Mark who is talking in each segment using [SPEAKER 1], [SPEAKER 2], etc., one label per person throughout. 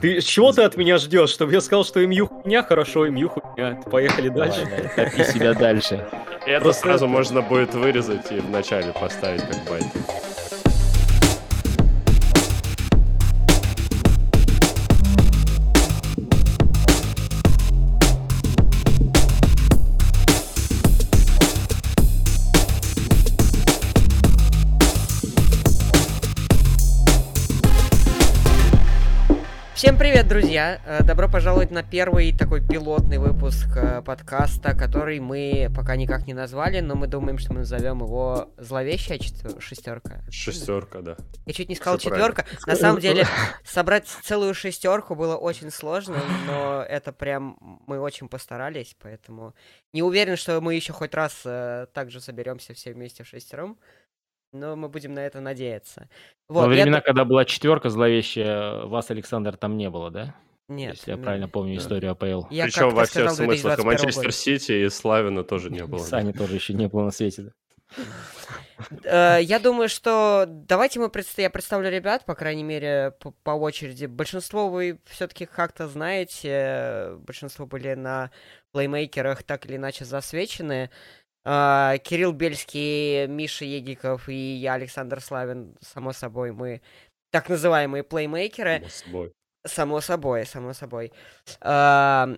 [SPEAKER 1] Ты чего ты от меня ждешь? Чтобы я сказал, что МЮ хуйня, хорошо, МЮ хуйня. Поехали дальше.
[SPEAKER 2] Топи себя дальше.
[SPEAKER 3] Это сразу можно будет вырезать и вначале поставить как байт.
[SPEAKER 4] Привет, друзья! Э, Добро пожаловать на первый такой пилотный выпуск э, подкаста, который мы пока никак не назвали, но мы думаем, что мы назовем его зловещая четвер- шестерка.
[SPEAKER 3] Шестерка, да.
[SPEAKER 4] Я чуть не сказал
[SPEAKER 3] правильно.
[SPEAKER 4] четверка. На самом деле, собрать целую шестерку было очень сложно, но это прям мы очень постарались, поэтому не уверен, что мы еще хоть раз э, также соберемся все вместе в шестером. Но мы будем на это надеяться.
[SPEAKER 2] Во
[SPEAKER 4] Вот, я
[SPEAKER 2] времена,
[SPEAKER 4] т-
[SPEAKER 2] когда была четверка зловещая, вас, Александр, там не было, да?
[SPEAKER 4] Нет,
[SPEAKER 2] Если я
[SPEAKER 4] ну,
[SPEAKER 2] правильно помню
[SPEAKER 3] Да.
[SPEAKER 2] историю АПЛ.
[SPEAKER 4] я
[SPEAKER 3] Причем во всех смыслах. И
[SPEAKER 4] 2021
[SPEAKER 3] Манчестер. Сити, и Славина тоже не было.
[SPEAKER 2] Сани тоже еще не было на свете.
[SPEAKER 4] Э,
[SPEAKER 2] да.
[SPEAKER 4] Я думаю, что давайте мы я представлю ребят, по крайней мере, по, по очереди. Большинство вы все-таки как-то знаете, большинство были на плеймейкерах так или иначе засвечены. А, Кирилл Бельский, Миша Егиков и я, Александр Славин, само собой, мы так называемые плеймейкеры.
[SPEAKER 3] Само собой.
[SPEAKER 4] Само собой, само собой. А,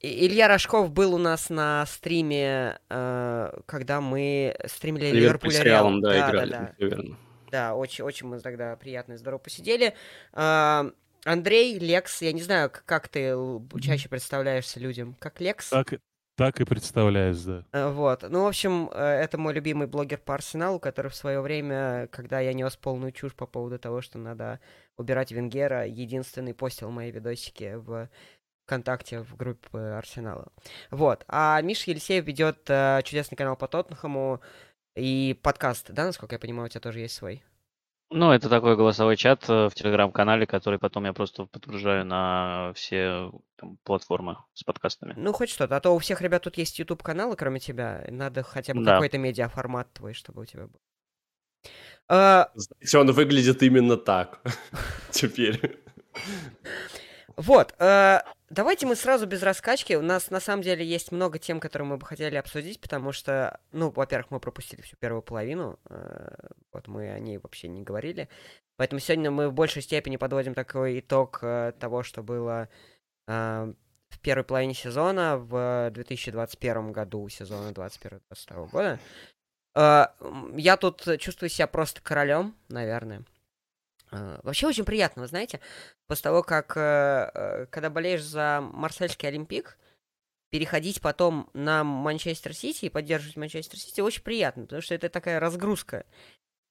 [SPEAKER 4] Илья Рожков был у нас на стриме, а, когда мы стримили
[SPEAKER 5] Ливерпуль с
[SPEAKER 4] Реал.
[SPEAKER 5] Реалом, да, играли.
[SPEAKER 4] да.
[SPEAKER 5] всё верно.
[SPEAKER 4] Да, очень, очень мы тогда приятно и здорово посидели. А, Андрей, Лекс, я не знаю, как ты чаще представляешься людям, как Лекс?
[SPEAKER 6] Так, и- так и представляюсь, да.
[SPEAKER 4] Э, Вот. Ну, в общем, э, это мой любимый блогер по Арсеналу, который в свое время, когда я нес полную чушь по поводу того, что надо убирать Венгера, единственный постил мои видосики в ВКонтакте в группе Арсенала. Вот. А Миша Елисеев ведет э, чудесный канал по Тоттенхэму и подкаст, да, насколько я понимаю, у тебя тоже есть свой?
[SPEAKER 5] Ну, это такой голосовой чат э, в телеграм-канале, который потом я просто подгружаю на все там, платформы с подкастами.
[SPEAKER 4] Ну, хоть что-то. А то у всех ребят тут есть YouTube-каналы, кроме тебя. Надо хотя бы
[SPEAKER 5] Да.
[SPEAKER 4] какой-то медиаформат твой, чтобы у тебя был. А,
[SPEAKER 3] Знаете, он выглядит именно так. Теперь.
[SPEAKER 4] Вот, э, давайте мы сразу без раскачки. У нас на самом деле есть много тем, которые мы бы хотели обсудить, потому что, ну, во-первых, мы пропустили всю первую половину, э, вот мы о ней вообще не говорили. Поэтому сегодня мы в большей степени подводим такой итог э, того, что было э, в первой половине сезона, в 2021 году, сезона 21-22 года. Э, я тут чувствую себя просто королем, наверное. Э, Вообще очень приятно, вы знаете, после того, как, э, э, когда болеешь за Марсельский Олимпик, переходить потом на Манчестер Сити и поддерживать Манчестер Сити очень приятно, потому что это такая разгрузка.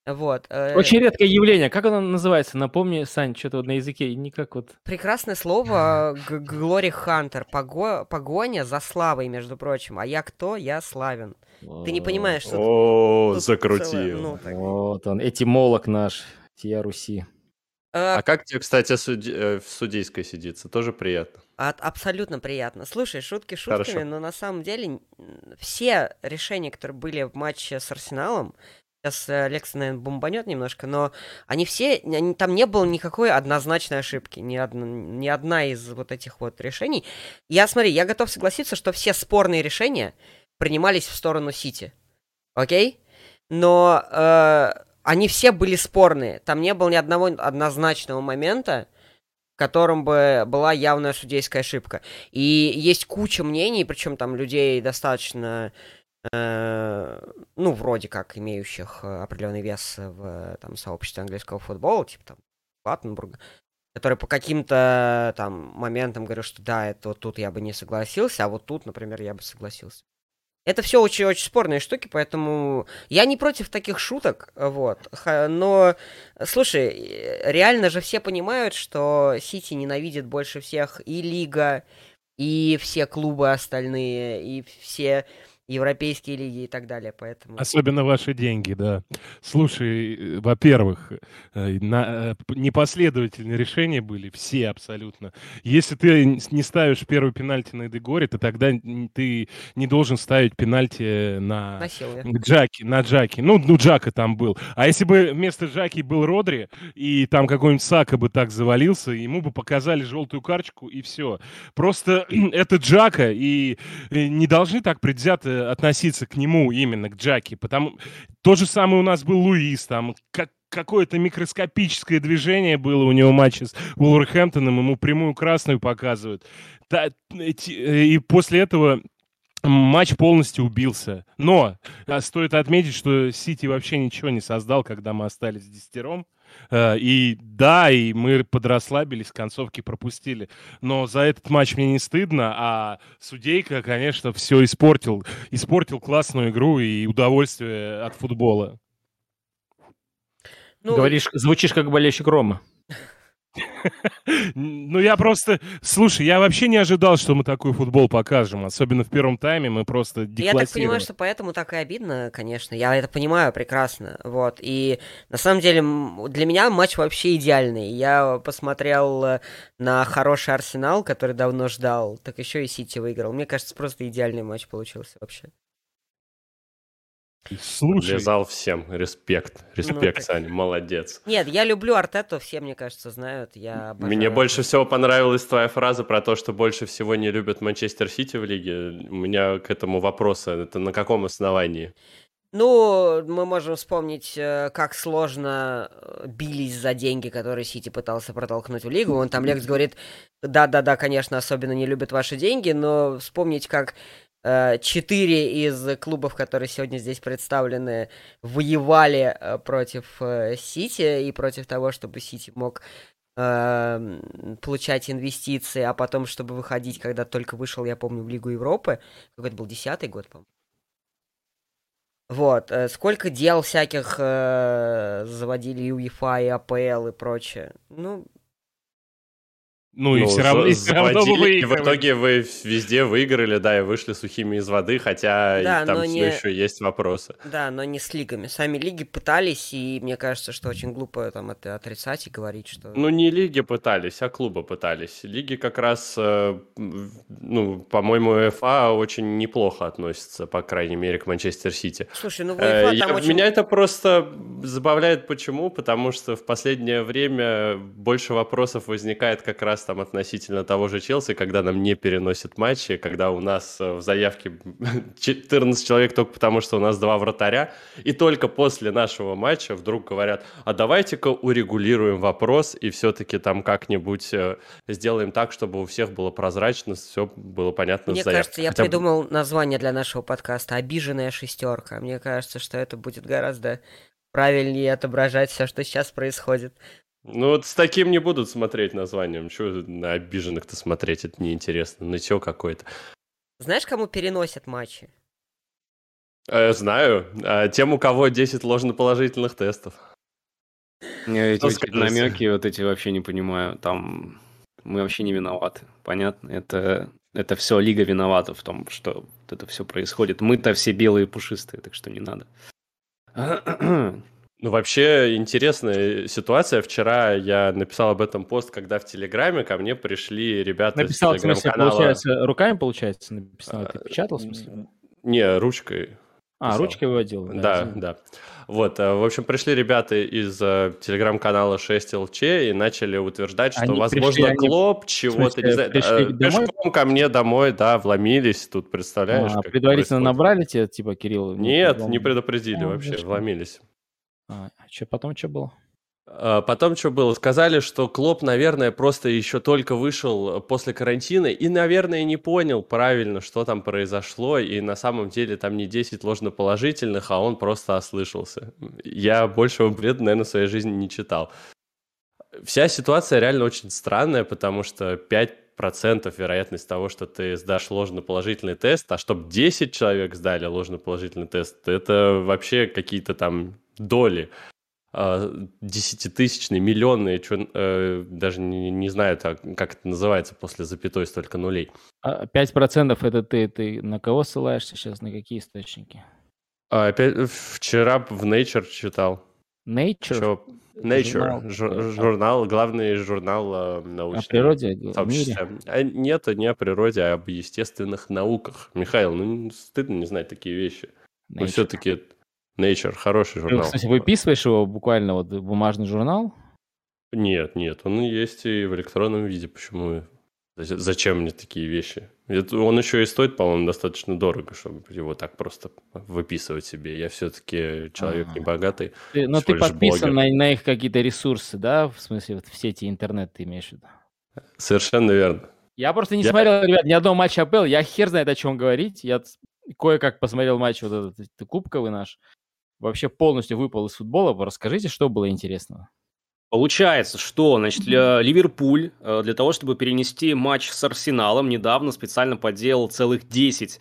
[SPEAKER 4] Вот. э,
[SPEAKER 2] Очень редкое явление. Как оно называется? Напомни, Сань, что-то вот на языке никак вот...
[SPEAKER 4] Прекрасное слово Глори Хантер. Пого- Погоня за славой, между прочим. А я кто? Я славен. Ты не понимаешь, что...
[SPEAKER 3] О, закрутил.
[SPEAKER 4] ну.
[SPEAKER 2] Вот он, этимолог наш, Тия Руси.
[SPEAKER 4] Э,
[SPEAKER 3] А как тебе, кстати, суди- э, в судейской сидится? Тоже приятно.
[SPEAKER 4] От- абсолютно приятно. Слушай, шутки шутками,
[SPEAKER 3] Хорошо.
[SPEAKER 4] но на самом деле все решения, которые были в матче с Арсеналом, сейчас э, Лекс, наверное, бомбанет немножко, но они все, они- там не было никакой однозначной ошибки, ни, одна- ни одна из вот этих вот решений. Я, смотри, я готов согласиться, что все спорные решения принимались в сторону Сити. Окей? Но э, они все были спорные. Там не было ни одного однозначного момента, в котором бы была явная судейская ошибка. И есть куча мнений, причем там людей достаточно, э, ну, вроде как имеющих э, определенный вес в там, сообществе английского футбола, типа там Платтенбурга, которые по каким-то там моментам говорят, что да, это вот тут я бы не согласился, а вот тут, например, я бы согласился. Это все очень-очень спорные штуки, поэтому я не против таких шуток, вот. Но, слушай, э, реально же все понимают, что Сити ненавидит больше всех и Лига, и все клубы остальные, и все европейские лиги и так далее, поэтому...
[SPEAKER 6] Особенно ваши деньги, да. Слушай, э, во-первых, э, на, э, непоследовательные решения были, все абсолютно. Если ты не ставишь первый пенальти на Эдегоре, то тогда ты не должен ставить пенальти на...
[SPEAKER 4] Насилие.
[SPEAKER 6] Джаки, на Джаки. Ну, ну, Джака там был. А если бы вместо Джаки был Родри, и там какой-нибудь Сака бы так завалился, ему бы показали желтую карточку, и все. Просто это Джака, и не должны так предвзято относиться к нему именно, к Джаки. Потому то же самое у нас был Луис, там, как какое-то микроскопическое движение было у него в матче с Уолверхэмптоном, ему прямую красную показывают. Э, и после этого матч полностью убился. Но а, стоит отметить, что Сити вообще ничего не создал, когда мы остались с десятером. Э, И да, и мы подрасслабились, концовки пропустили. Но за этот матч мне не стыдно, а судейка, конечно, все испортил. Испортил классную игру и удовольствие от футбола.
[SPEAKER 4] Ну,
[SPEAKER 2] Говоришь, звучишь как болельщик Рома.
[SPEAKER 6] Ну, я просто... Слушай, я вообще не ожидал, что мы такой футбол покажем. Особенно в первом тайме мы просто
[SPEAKER 4] Я так понимаю, что поэтому так и обидно, конечно. Я это понимаю прекрасно. Вот. И на самом деле для меня матч вообще идеальный. Я посмотрел э, на хороший Арсенал, который давно ждал, так еще и Сити выиграл. Мне кажется, просто идеальный матч получился вообще.
[SPEAKER 6] Слушай,
[SPEAKER 3] Лизал всем. Респект. Респект,
[SPEAKER 4] Ну,
[SPEAKER 3] Саня, молодец.
[SPEAKER 4] Нет, я люблю Артету, все, мне кажется, знают. Я обожаю
[SPEAKER 3] Мне больше всего понравилась твоя фраза про то, что больше всего не любят Манчестер Сити в лиге. У меня к этому вопросы. Это на каком основании?
[SPEAKER 4] Ну, мы можем вспомнить, э, как сложно э, бились за деньги, которые Сити пытался протолкнуть в лигу. Он там Лекс говорит, да-да-да, конечно, особенно не любят ваши деньги, но вспомнить, как четыре из клубов, которые сегодня здесь представлены, воевали э, против э, Сити и против того, чтобы Сити мог э, м, получать инвестиции, а потом, чтобы выходить, когда только вышел, я помню, в Лигу Европы. Какой это был, десятый год, по-моему. Вот, э, сколько дел всяких э, заводили и УЕФА, и АПЛ и прочее. Ну,
[SPEAKER 6] ну и
[SPEAKER 3] Ну,
[SPEAKER 6] все равно, и всё равно вы
[SPEAKER 3] заводили, и в итоге вы везде выиграли, да, и вышли сухими из воды, хотя и
[SPEAKER 4] Да,
[SPEAKER 3] там
[SPEAKER 4] но
[SPEAKER 3] все
[SPEAKER 4] не-
[SPEAKER 3] еще есть вопросы.
[SPEAKER 4] да, но не с лигами. Сами лиги пытались, и мне кажется, что очень глупо там это отрицать и говорить, что...
[SPEAKER 3] Ну, не лиги пытались, а клубы пытались. Лиги как раз, э, ну, по-моему, УЕФА очень неплохо относится, по крайней мере, к Манчестер Сити.
[SPEAKER 4] Слушай, ну в
[SPEAKER 3] Э,
[SPEAKER 4] УЕФА
[SPEAKER 3] я-
[SPEAKER 4] там очень...
[SPEAKER 3] Меня это просто забавляет. Почему? Потому что в последнее время больше вопросов возникает как раз там относительно того же Челси, когда нам не переносят матчи, когда у нас э, в заявке 14 человек только потому, что у нас два вратаря, и только после нашего матча вдруг говорят, а давайте-ка урегулируем вопрос и все-таки там как-нибудь э, сделаем так, чтобы у всех было прозрачно, все было понятно
[SPEAKER 4] Мне
[SPEAKER 3] с заявкой.
[SPEAKER 4] кажется, я
[SPEAKER 3] Хотя
[SPEAKER 4] придумал название для нашего подкаста «Обиженная шестерка». Мне кажется, что это будет гораздо правильнее отображать все, что сейчас происходит.
[SPEAKER 3] Ну вот с таким не будут смотреть названием. Чего на обиженных-то смотреть? Это неинтересно. Нытье какое-то.
[SPEAKER 4] Знаешь, кому переносят матчи?
[SPEAKER 3] Э, знаю. А тем, у кого 10 ложноположительных тестов.
[SPEAKER 7] Я эти намеки вот эти вообще не понимаю. Там мы вообще не виноваты. Понятно? Это, это все лига виновата в том, что вот это все происходит. Мы-то все белые и пушистые, так что не надо.
[SPEAKER 3] Ну, вообще, интересная ситуация. Вчера я написал об этом пост, когда в Телеграме ко мне пришли ребята
[SPEAKER 2] Написал, в
[SPEAKER 3] из
[SPEAKER 2] смысле,
[SPEAKER 3] Телеграм-канала.
[SPEAKER 2] получается, руками, получается, написал? Ты печатал, в смысле?
[SPEAKER 3] Не, ручкой.
[SPEAKER 2] А,
[SPEAKER 3] писал.
[SPEAKER 2] ручкой выводил?
[SPEAKER 3] Да,
[SPEAKER 2] извини.
[SPEAKER 3] да. Вот, э, в общем, пришли ребята из э, телеграм-канала 6LC и начали утверждать, что,
[SPEAKER 2] Они
[SPEAKER 3] возможно,
[SPEAKER 2] пришли, они-
[SPEAKER 3] Клоп чего-то, не знаю, э,
[SPEAKER 2] домой?
[SPEAKER 3] пешком ко мне домой, да, вломились, тут, представляешь?
[SPEAKER 2] А,
[SPEAKER 3] как
[SPEAKER 2] предварительно
[SPEAKER 3] происходит?
[SPEAKER 2] набрали тебе, типа, Кирилл?
[SPEAKER 3] Нет, не предупредили
[SPEAKER 2] А,
[SPEAKER 3] вообще, вломились.
[SPEAKER 2] А, что потом что было?
[SPEAKER 3] А, Потом что было? Сказали, что Клоп, наверное, просто еще только вышел после карантина и, наверное, не понял правильно, что там произошло, и на самом деле там не 10 ложноположительных, а он просто ослышался. Я большего бреда, наверное, в своей жизни не читал. Вся ситуация реально очень странная, потому что 5% вероятность того, что ты сдашь ложноположительный тест, а чтобы 10 человек сдали ложноположительный тест, это вообще какие-то там доли. а, десятитысячные, миллионные, чё, э, даже не, не знаю, так, как это называется после запятой столько нулей.
[SPEAKER 2] А 5% это ты, ты на кого ссылаешься сейчас, на какие источники?
[SPEAKER 3] А, опять, вчера в Nature читал.
[SPEAKER 2] Nature?
[SPEAKER 3] Чё? Nature,
[SPEAKER 2] Журнал.
[SPEAKER 3] жур- журнал, главный журнал э, научный.
[SPEAKER 2] О природе,
[SPEAKER 3] сообщества. А Нет, не о природе, а об естественных науках. Михаил, ну стыдно не знать такие вещи. Но
[SPEAKER 2] Nature.
[SPEAKER 3] все-таки Nature хороший
[SPEAKER 2] Ты,
[SPEAKER 3] журнал.
[SPEAKER 2] кстати, выписываешь его буквально вот бумажный журнал?
[SPEAKER 3] Нет, нет, он есть и в электронном виде. Почему? Зач- Зачем мне такие вещи? Это- он еще и стоит, по-моему, достаточно дорого, чтобы его так просто выписывать себе. Я все-таки человек
[SPEAKER 2] Ага.
[SPEAKER 3] не богатый.
[SPEAKER 2] Ты, но
[SPEAKER 3] Всего
[SPEAKER 2] ты подписан
[SPEAKER 3] блогер.
[SPEAKER 2] на, на их какие-то ресурсы, да? В смысле, вот в сети интернет ты имеешь в виду?
[SPEAKER 3] Совершенно верно.
[SPEAKER 2] Я просто не
[SPEAKER 3] Я-
[SPEAKER 2] смотрел, ребят, ни одного матча АПЛ. Я хер знает, о чем говорить. Я кое-как посмотрел матч вот этот, кубковый наш. Вообще полностью выпал из футбола. Расскажите, что было интересного.
[SPEAKER 7] Получается, что, значит, Ливерпуль э, для того, чтобы перенести матч с Арсеналом, недавно специально поделал целых 10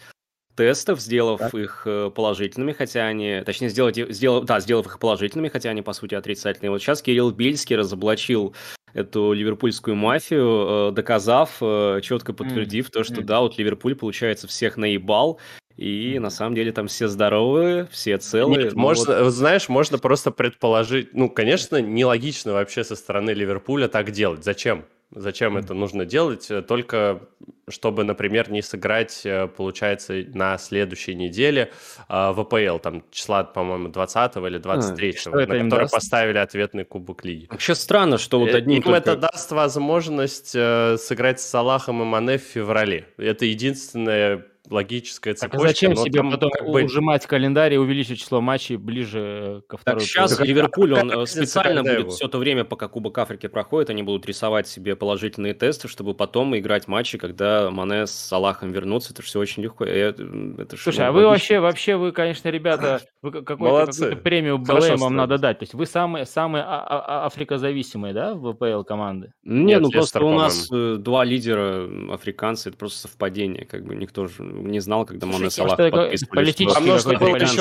[SPEAKER 7] тестов, сделав их э, положительными, хотя они, точнее, сделать, их- сделав, да, сделав их положительными, хотя они, по сути, отрицательные. Вот сейчас Кирилл Бельский разоблачил эту ливерпульскую мафию, э, доказав, э, четко подтвердив то, что да, вот Ливерпуль, получается, всех наебал, и на самом деле там все здоровые, все целые.
[SPEAKER 3] Нет,
[SPEAKER 7] Ну
[SPEAKER 3] можно,
[SPEAKER 7] вот-
[SPEAKER 3] знаешь, можно просто предположить, ну, конечно, нелогично вообще со стороны Ливерпуля так делать. Зачем? Зачем это нужно делать? Э, Только чтобы, например, не сыграть, э, получается, на следующей неделе а, в АПЛ, там числа, по-моему, 20 или 23,
[SPEAKER 2] что
[SPEAKER 3] на который
[SPEAKER 2] даст?
[SPEAKER 3] поставили ответный Кубок Лиги.
[SPEAKER 7] Вообще странно, что вот
[SPEAKER 3] Э,
[SPEAKER 7] одним
[SPEAKER 3] Им
[SPEAKER 7] только-
[SPEAKER 3] это даст возможность э, сыграть с Салахом и Мане в феврале. Это единственная логическая
[SPEAKER 2] Так а
[SPEAKER 3] цепочка.
[SPEAKER 2] зачем себе
[SPEAKER 3] там
[SPEAKER 2] потом
[SPEAKER 3] как бы-
[SPEAKER 2] ужимать ккалендарь и увеличить число матчей ближе э, ко
[SPEAKER 7] Так
[SPEAKER 2] второй
[SPEAKER 7] сейчас
[SPEAKER 2] половине?
[SPEAKER 3] как-
[SPEAKER 7] Ливерпуль,
[SPEAKER 3] как
[SPEAKER 7] он э,
[SPEAKER 3] разница,
[SPEAKER 7] специально будет
[SPEAKER 3] его?
[SPEAKER 7] все то время, пока Кубок Африки проходит, они будут рисовать себе положительные тесты, чтобы потом играть матчи, когда Мане с Салахом вернутся. Это все очень легко. И Это, это
[SPEAKER 2] Слушай,
[SPEAKER 7] ну,
[SPEAKER 2] а вы вообще, вообще, вы, конечно, ребята, вы какую-то премию БЛМ вам надо дать. То есть вы самые, самые а- а- а- африкозависимые, да, в ВПЛ команды?
[SPEAKER 7] Не,
[SPEAKER 3] Нет,
[SPEAKER 7] ну
[SPEAKER 3] Лестер,
[SPEAKER 7] просто у нас э, два лидера африканцы, это просто совпадение. Как бы никто же не знал, когда Мане
[SPEAKER 4] Слушайте,
[SPEAKER 7] Салах подписывали, что
[SPEAKER 3] А может,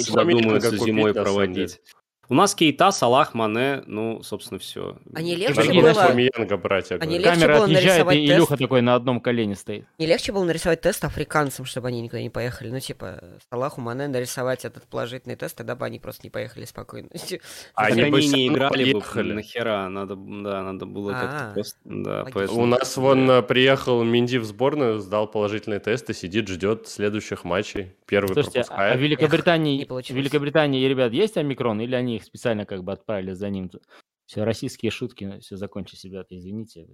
[SPEAKER 7] задумаются зимой проводить. У нас Кейта, Салах, Мане, ну, собственно, все.
[SPEAKER 4] А не
[SPEAKER 3] Даже
[SPEAKER 4] легче
[SPEAKER 2] Какие
[SPEAKER 3] было
[SPEAKER 4] было-
[SPEAKER 3] Фламиенго брать, я
[SPEAKER 4] А не
[SPEAKER 3] говорю.
[SPEAKER 4] легче
[SPEAKER 2] Камера
[SPEAKER 4] было
[SPEAKER 2] отъезжает, и
[SPEAKER 4] тест?
[SPEAKER 2] Илюха такой на одном колене стоит.
[SPEAKER 4] Не легче было нарисовать тест африканцам, чтобы они никуда не поехали? Ну, типа, Салаху Мане нарисовать этот положительный тест, тогда бы они просто не поехали спокойно.
[SPEAKER 3] А
[SPEAKER 7] Так
[SPEAKER 3] они
[SPEAKER 7] они,
[SPEAKER 3] бы
[SPEAKER 7] не играли бы,
[SPEAKER 3] поехали.
[SPEAKER 7] нахера, надо, да, надо было как-то
[SPEAKER 4] А,
[SPEAKER 7] просто, да, поэтому...
[SPEAKER 3] У нас вон э, приехал Минди в сборную, сдал положительный тест и сидит, ждет следующих матчей. Первый
[SPEAKER 2] Слушайте, а- а в
[SPEAKER 3] пропускает.
[SPEAKER 2] Великобритании,
[SPEAKER 4] получилось.
[SPEAKER 2] Великобритании, ребят, есть омикрон, или они их специально как бы отправили за ним? Все, российские шутки, все, закончились, ребята, извините.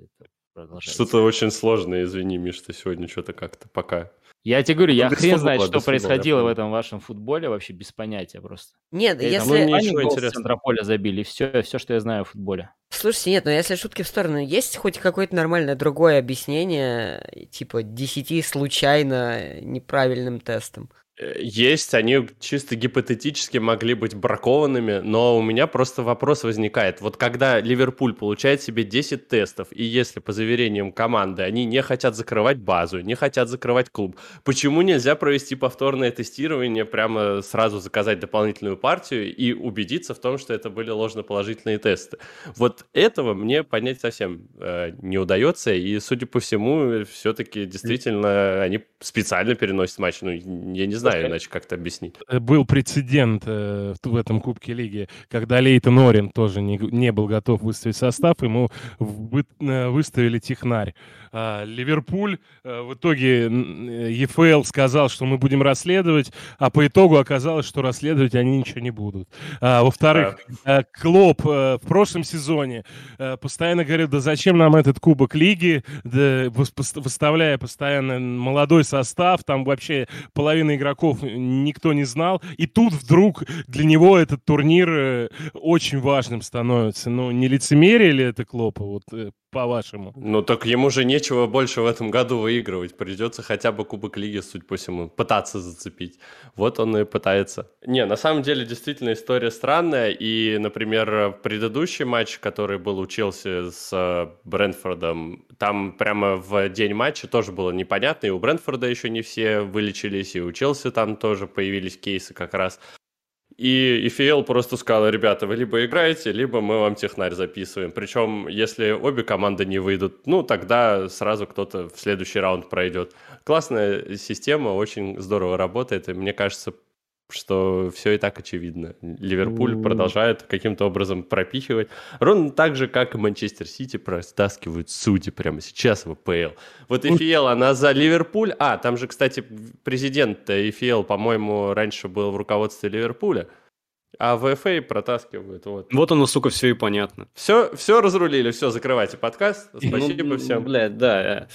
[SPEAKER 3] Что-то очень сложное, извини, Миш, ты сегодня что-то как-то пока.
[SPEAKER 2] Я тебе говорю, я
[SPEAKER 3] без
[SPEAKER 2] хрен знает, что
[SPEAKER 3] я
[SPEAKER 2] происходило в этом вашем футболе, вообще без понятия просто.
[SPEAKER 4] Нет,
[SPEAKER 2] Я там,
[SPEAKER 4] если...
[SPEAKER 3] ну, ничего интересного.
[SPEAKER 2] центра поля забили, все, все, что я знаю о футболе.
[SPEAKER 4] Слушайте, нет, но если шутки в сторону, есть хоть какое-то нормальное другое объяснение, типа 10 случайно неправильным тестом?
[SPEAKER 3] Э, Есть, они чисто гипотетически могли быть бракованными, но у меня просто вопрос возникает. Вот когда Ливерпуль получает себе 10 тестов, и если по заверениям команды они не хотят закрывать базу, не хотят закрывать клуб, почему нельзя провести повторное тестирование, прямо сразу заказать дополнительную партию и убедиться в том, что это были ложноположительные тесты? Вот этого мне понять совсем э, не удается, и, судя по всему, все-таки действительно они специально переносят матч. Ну, я не знаю, иначе как-то объяснить.
[SPEAKER 6] Э, был прецедент э, в этом Кубке Лиги, когда Лейтон Орин тоже не, не был готов выставить состав, ему вы- э, выставили технарь. А, Ливерпуль э, в итоге э, ЕФЛ сказал, что мы будем расследовать, а по итогу оказалось, что расследовать они ничего не будут. А, во-вторых, э, Клоп в прошлом сезоне постоянно говорил, да зачем нам этот Кубок Лиги, да, выставляя постоянно молодой состав, там вообще половина игроков никто не знал, и тут вдруг для него этот турнир очень важным становится. Ну, не лицемерие ли это Клопа, вот по-вашему?
[SPEAKER 3] Ну так ему же нечего больше в этом году выигрывать. Придется хотя бы Кубок Лиги, суть по всему, пытаться зацепить. Вот он и пытается. Не, на самом деле действительно история странная. И, например, предыдущий матч, который был у Челси с э, Брентфордом, там прямо в день матча тоже было непонятно. И у Брентфорда еще не все вылечились, и у Челси там тоже появились кейсы как раз. И EFL просто сказал, ребята, вы либо играете, либо мы вам технарь записываем. Причем, если обе команды не выйдут, ну, тогда сразу кто-то в следующий раунд пройдет. Классная система, очень здорово работает, и мне кажется, что все и так очевидно. Ливерпуль
[SPEAKER 2] Ну.
[SPEAKER 3] продолжает каким-то образом пропихивать. Ровно так же, как и Манчестер Сити простаскивают судьи прямо сейчас в АПЛ. Вот EFL, она за Ливерпуль. А, там же, кстати, президент EFL, по-моему, раньше был в руководстве Ливерпуля. А в FA протаскивают. Вот.
[SPEAKER 7] Вот оно, сука, все и понятно.
[SPEAKER 3] Все, все разрулили, все, закрывайте подкаст. Спасибо
[SPEAKER 7] Ну,
[SPEAKER 3] всем.
[SPEAKER 7] Блядь, да.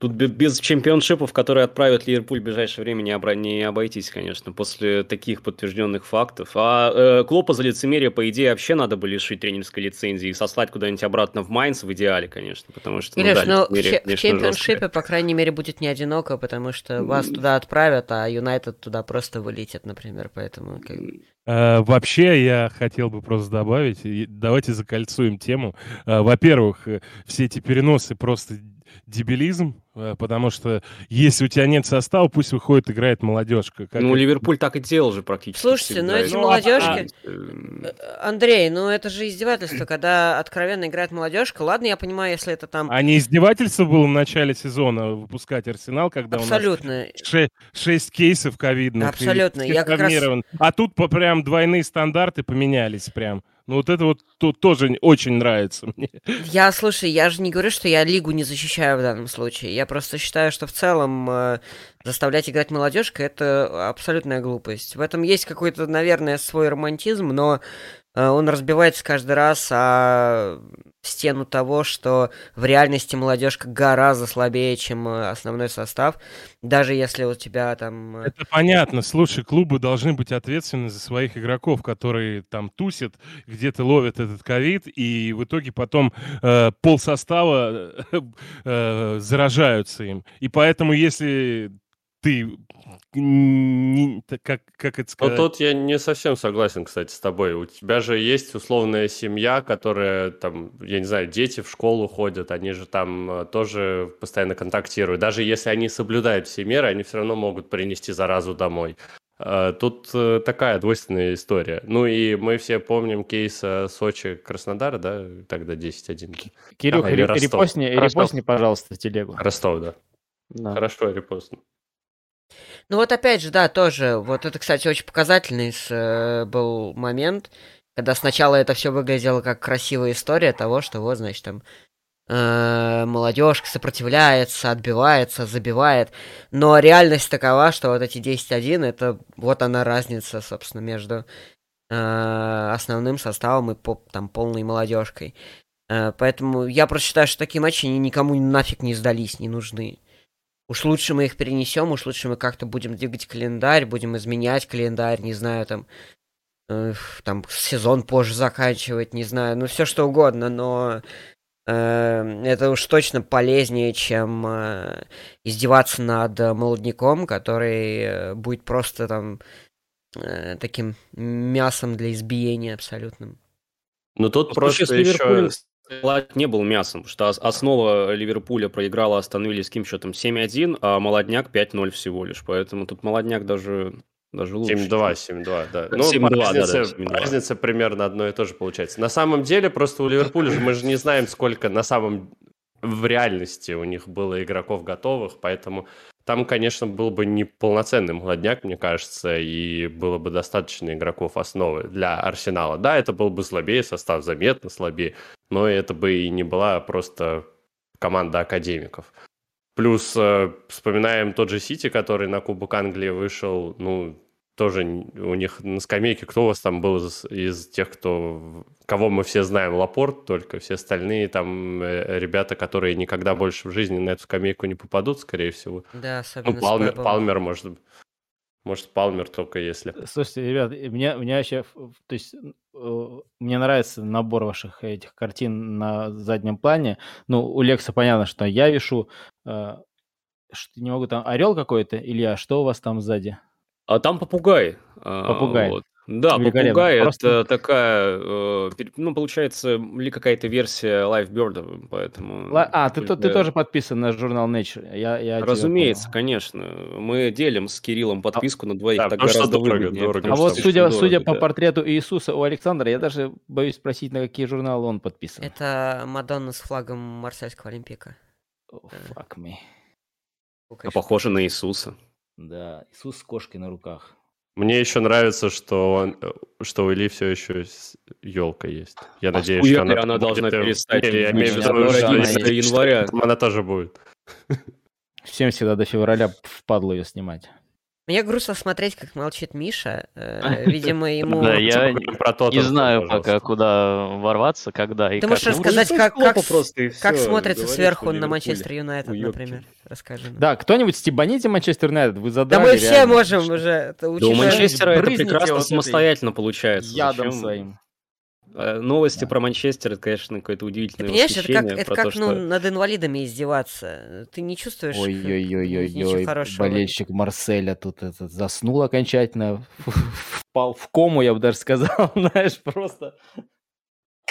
[SPEAKER 7] Тут бе- без чемпионшипов, которые отправят Ливерпуль в ближайшее время, не, обра- не обойтись, конечно, после таких подтвержденных фактов. А э, Клопа за лицемерие, по идее, вообще надо бы лишить тренерской лицензии и сослать куда-нибудь обратно в Майнц в идеале, конечно, потому что...
[SPEAKER 4] Илюш,
[SPEAKER 7] да,
[SPEAKER 4] ну, в,
[SPEAKER 7] лицемерие,
[SPEAKER 4] че- в
[SPEAKER 7] конечно,
[SPEAKER 4] чемпионшипе,
[SPEAKER 7] жесткое.
[SPEAKER 4] по крайней мере, будет не одиноко, потому что вас туда отправят, а Юнайтед туда просто вылетит, например, поэтому... как бы-
[SPEAKER 6] Э, Вообще, я хотел бы просто добавить, давайте закольцуем тему. Э, Во-первых, э, все эти переносы просто дебилизм, э, потому что если у тебя нет состава, пусть выходит, играет молодежка. Как
[SPEAKER 7] Ну,
[SPEAKER 6] это-
[SPEAKER 7] Ливерпуль так и делал же практически
[SPEAKER 4] Слушайте,
[SPEAKER 7] всегда.
[SPEAKER 4] ну эти
[SPEAKER 6] Ну, а-
[SPEAKER 4] молодежки...
[SPEAKER 7] Э,
[SPEAKER 4] Андрей, ну это же издевательство, когда откровенно играет молодежка. Ладно, я понимаю, если это там
[SPEAKER 6] А не издевательство было в начале сезона выпускать Арсенал, когда у нас
[SPEAKER 4] абсолютно...
[SPEAKER 6] ше- шесть кейсов ковидных. и
[SPEAKER 4] Абсолютно,
[SPEAKER 6] все
[SPEAKER 4] я как раз-.
[SPEAKER 6] А тут по прям двойные стандарты поменялись прям. Ну вот это вот то- тоже очень нравится мне.
[SPEAKER 4] Я, слушай, я же не говорю, что я лигу не защищаю в данном случае. Я просто считаю, что в целом э, заставлять играть молодежка это абсолютная глупость. В этом есть какой-то, наверное, свой романтизм, но он разбивается каждый раз о стену того, что в реальности молодежка гораздо слабее, чем э, основной состав. Даже если у тебя там... э,
[SPEAKER 6] Это понятно. Слушай, клубы должны быть ответственны за своих игроков, которые там тусят, где-то ловят этот ковид, и в итоге потом э, пол состава э, заражаются им. И поэтому, если ты не- как, как это
[SPEAKER 3] Но
[SPEAKER 6] сказать?
[SPEAKER 3] тут я не совсем согласен, кстати, с тобой. У тебя же есть условная семья, которая там, я не знаю, дети в школу ходят, они же там э, тоже постоянно контактируют. Даже если они соблюдают все меры, они все равно могут принести заразу домой. Э, Тут э, такая двойственная история. Ну и мы все помним кейс э, Сочи-Краснодар, да, тогда 10-1.
[SPEAKER 2] Кирюх,
[SPEAKER 3] Ростов.
[SPEAKER 2] репостни, репостни, пожалуйста, телегу.
[SPEAKER 3] Ростов, да.
[SPEAKER 5] Да.
[SPEAKER 3] Хорошо, репостну.
[SPEAKER 4] Ну вот опять же, да, тоже. Вот это, кстати, очень показательный с- э, был момент, когда сначала это все выглядело как красивая история того, что вот, значит, там э, молодежка сопротивляется, отбивается, забивает. Но реальность такова, что вот эти 10-1, это вот она разница, собственно, между э, основным составом и по- там полной молодежкой. Э, поэтому я просто считаю, что такие матчи они никому нафиг не сдались, не нужны. Уж лучше мы их перенесем, уж лучше мы как-то будем двигать календарь, будем изменять календарь, не знаю, там, э, там сезон позже заканчивать, не знаю, ну все что угодно, но э, это уж точно полезнее, чем э, издеваться над молодняком, который э, будет просто там э, таким мясом для избиения абсолютным.
[SPEAKER 3] Ну тут
[SPEAKER 7] В случае
[SPEAKER 3] просто
[SPEAKER 7] с Ливерпулем Молодняк не был мясом, что ос- основа Ливерпуля проиграла Астон Вилле с каким счетом 7-1, а Молодняк 5-0 всего лишь. Поэтому тут Молодняк даже, даже лучше.
[SPEAKER 3] 7-2, 7-2, да.
[SPEAKER 7] 7-2,
[SPEAKER 3] Ну,
[SPEAKER 7] да-да,
[SPEAKER 3] разница,
[SPEAKER 7] 7-2.
[SPEAKER 3] разница примерно одно и то же получается. На самом деле, просто у Ливерпуля же мы же не знаем, сколько на самом в реальности у них было игроков готовых, поэтому там, конечно, был бы не полноценный молодняк, мне кажется, и было бы достаточно игроков основы для Арсенала. Да, это был бы слабее состав, заметно слабее, но это бы и не была просто команда академиков. Плюс э, вспоминаем тот же Сити, который на Кубок Англии вышел, ну, тоже у них на скамейке, кто у вас там был из, из тех, кто, кого мы все знаем, Лапорт только, все остальные там э, ребята, которые никогда больше в жизни на эту скамейку не попадут, скорее всего.
[SPEAKER 4] Да, особенно
[SPEAKER 3] Ну, Палмер. Палмер может, может, Палмер только если.
[SPEAKER 2] Слушайте, ребят, мне, мне вообще, то есть, э, мне нравится набор ваших этих картин на заднем плане. Ну, у Лекса понятно, что я вешу, э, что, не могу там, орел какой-то, Илья, что у вас там сзади?
[SPEAKER 7] А там попугай. А,
[SPEAKER 2] Попугай.
[SPEAKER 7] вот. Да,
[SPEAKER 2] Великолепно.
[SPEAKER 7] попугай
[SPEAKER 2] Просто-
[SPEAKER 7] это такая, э, ну, получается, ли какая-то версия Lifebird, поэтому...
[SPEAKER 2] Ла- А, ты, то- ты тоже подписан на журнал Nature. Я, я
[SPEAKER 7] Разумеется, конечно. Мы делим с Кириллом подписку на двоих,
[SPEAKER 3] да,
[SPEAKER 7] так гораздо
[SPEAKER 3] дорого,
[SPEAKER 7] выгоднее.
[SPEAKER 3] дорого,
[SPEAKER 7] потому
[SPEAKER 2] А
[SPEAKER 3] что
[SPEAKER 2] вот судя,
[SPEAKER 7] дорого,
[SPEAKER 2] судя по
[SPEAKER 7] да.
[SPEAKER 2] портрету Иисуса у Александра, я даже боюсь спросить, на какие журналы он подписан.
[SPEAKER 4] Это Мадонна с флагом Марсельского Олимпика.
[SPEAKER 2] О, fuck me.
[SPEAKER 7] А похоже на Иисуса.
[SPEAKER 2] Да, Иисус с кошкой на руках.
[SPEAKER 3] Мне еще нравится, что, он, э, что у Ильи все еще елка есть. Я
[SPEAKER 7] А
[SPEAKER 3] надеюсь, что она,
[SPEAKER 7] она
[SPEAKER 3] будет,
[SPEAKER 7] должна
[SPEAKER 3] э,
[SPEAKER 7] перестать
[SPEAKER 3] не, я имею в виду, что
[SPEAKER 2] 11
[SPEAKER 3] если-
[SPEAKER 7] января.
[SPEAKER 3] она тоже будет.
[SPEAKER 2] Всем всегда до февраля впадло ее снимать.
[SPEAKER 4] Мне грустно смотреть, как молчит Миша. Э, Видимо, ему...
[SPEAKER 5] Да, я
[SPEAKER 3] про
[SPEAKER 5] не знаю
[SPEAKER 3] пожалуйста.
[SPEAKER 5] пока, куда ворваться, когда и
[SPEAKER 4] Ты
[SPEAKER 5] как.
[SPEAKER 4] можешь
[SPEAKER 5] Ну,
[SPEAKER 4] рассказать, как,
[SPEAKER 7] хлопа
[SPEAKER 4] как,
[SPEAKER 7] просто и
[SPEAKER 4] как
[SPEAKER 7] всё,
[SPEAKER 4] смотрится сверху на Манчестер Юнайтед, например. Расскажи.
[SPEAKER 2] Да, кто-нибудь стебаните Манчестер Юнайтед, вы
[SPEAKER 4] Да
[SPEAKER 2] задали.
[SPEAKER 4] мы все
[SPEAKER 2] реально.
[SPEAKER 4] можем
[SPEAKER 2] Что-
[SPEAKER 4] уже. это
[SPEAKER 7] Да у Манчестера это прекрасно самостоятельно получается.
[SPEAKER 2] Ядом
[SPEAKER 7] Зачем?
[SPEAKER 2] своим.
[SPEAKER 7] Э, Новости
[SPEAKER 2] Да.
[SPEAKER 7] про Манчестер, это, конечно, какое-то
[SPEAKER 4] Ты
[SPEAKER 7] удивительное
[SPEAKER 4] понимаешь, это как, это как
[SPEAKER 7] то, что...
[SPEAKER 4] ну, над инвалидами издеваться. Ты не чувствуешь ничего
[SPEAKER 2] Ой-ой-ой-ой-ой,
[SPEAKER 4] хорошего. этом.
[SPEAKER 2] болельщик Марселя тут этот заснул окончательно, впал в кому, я бы даже сказал, знаешь, просто.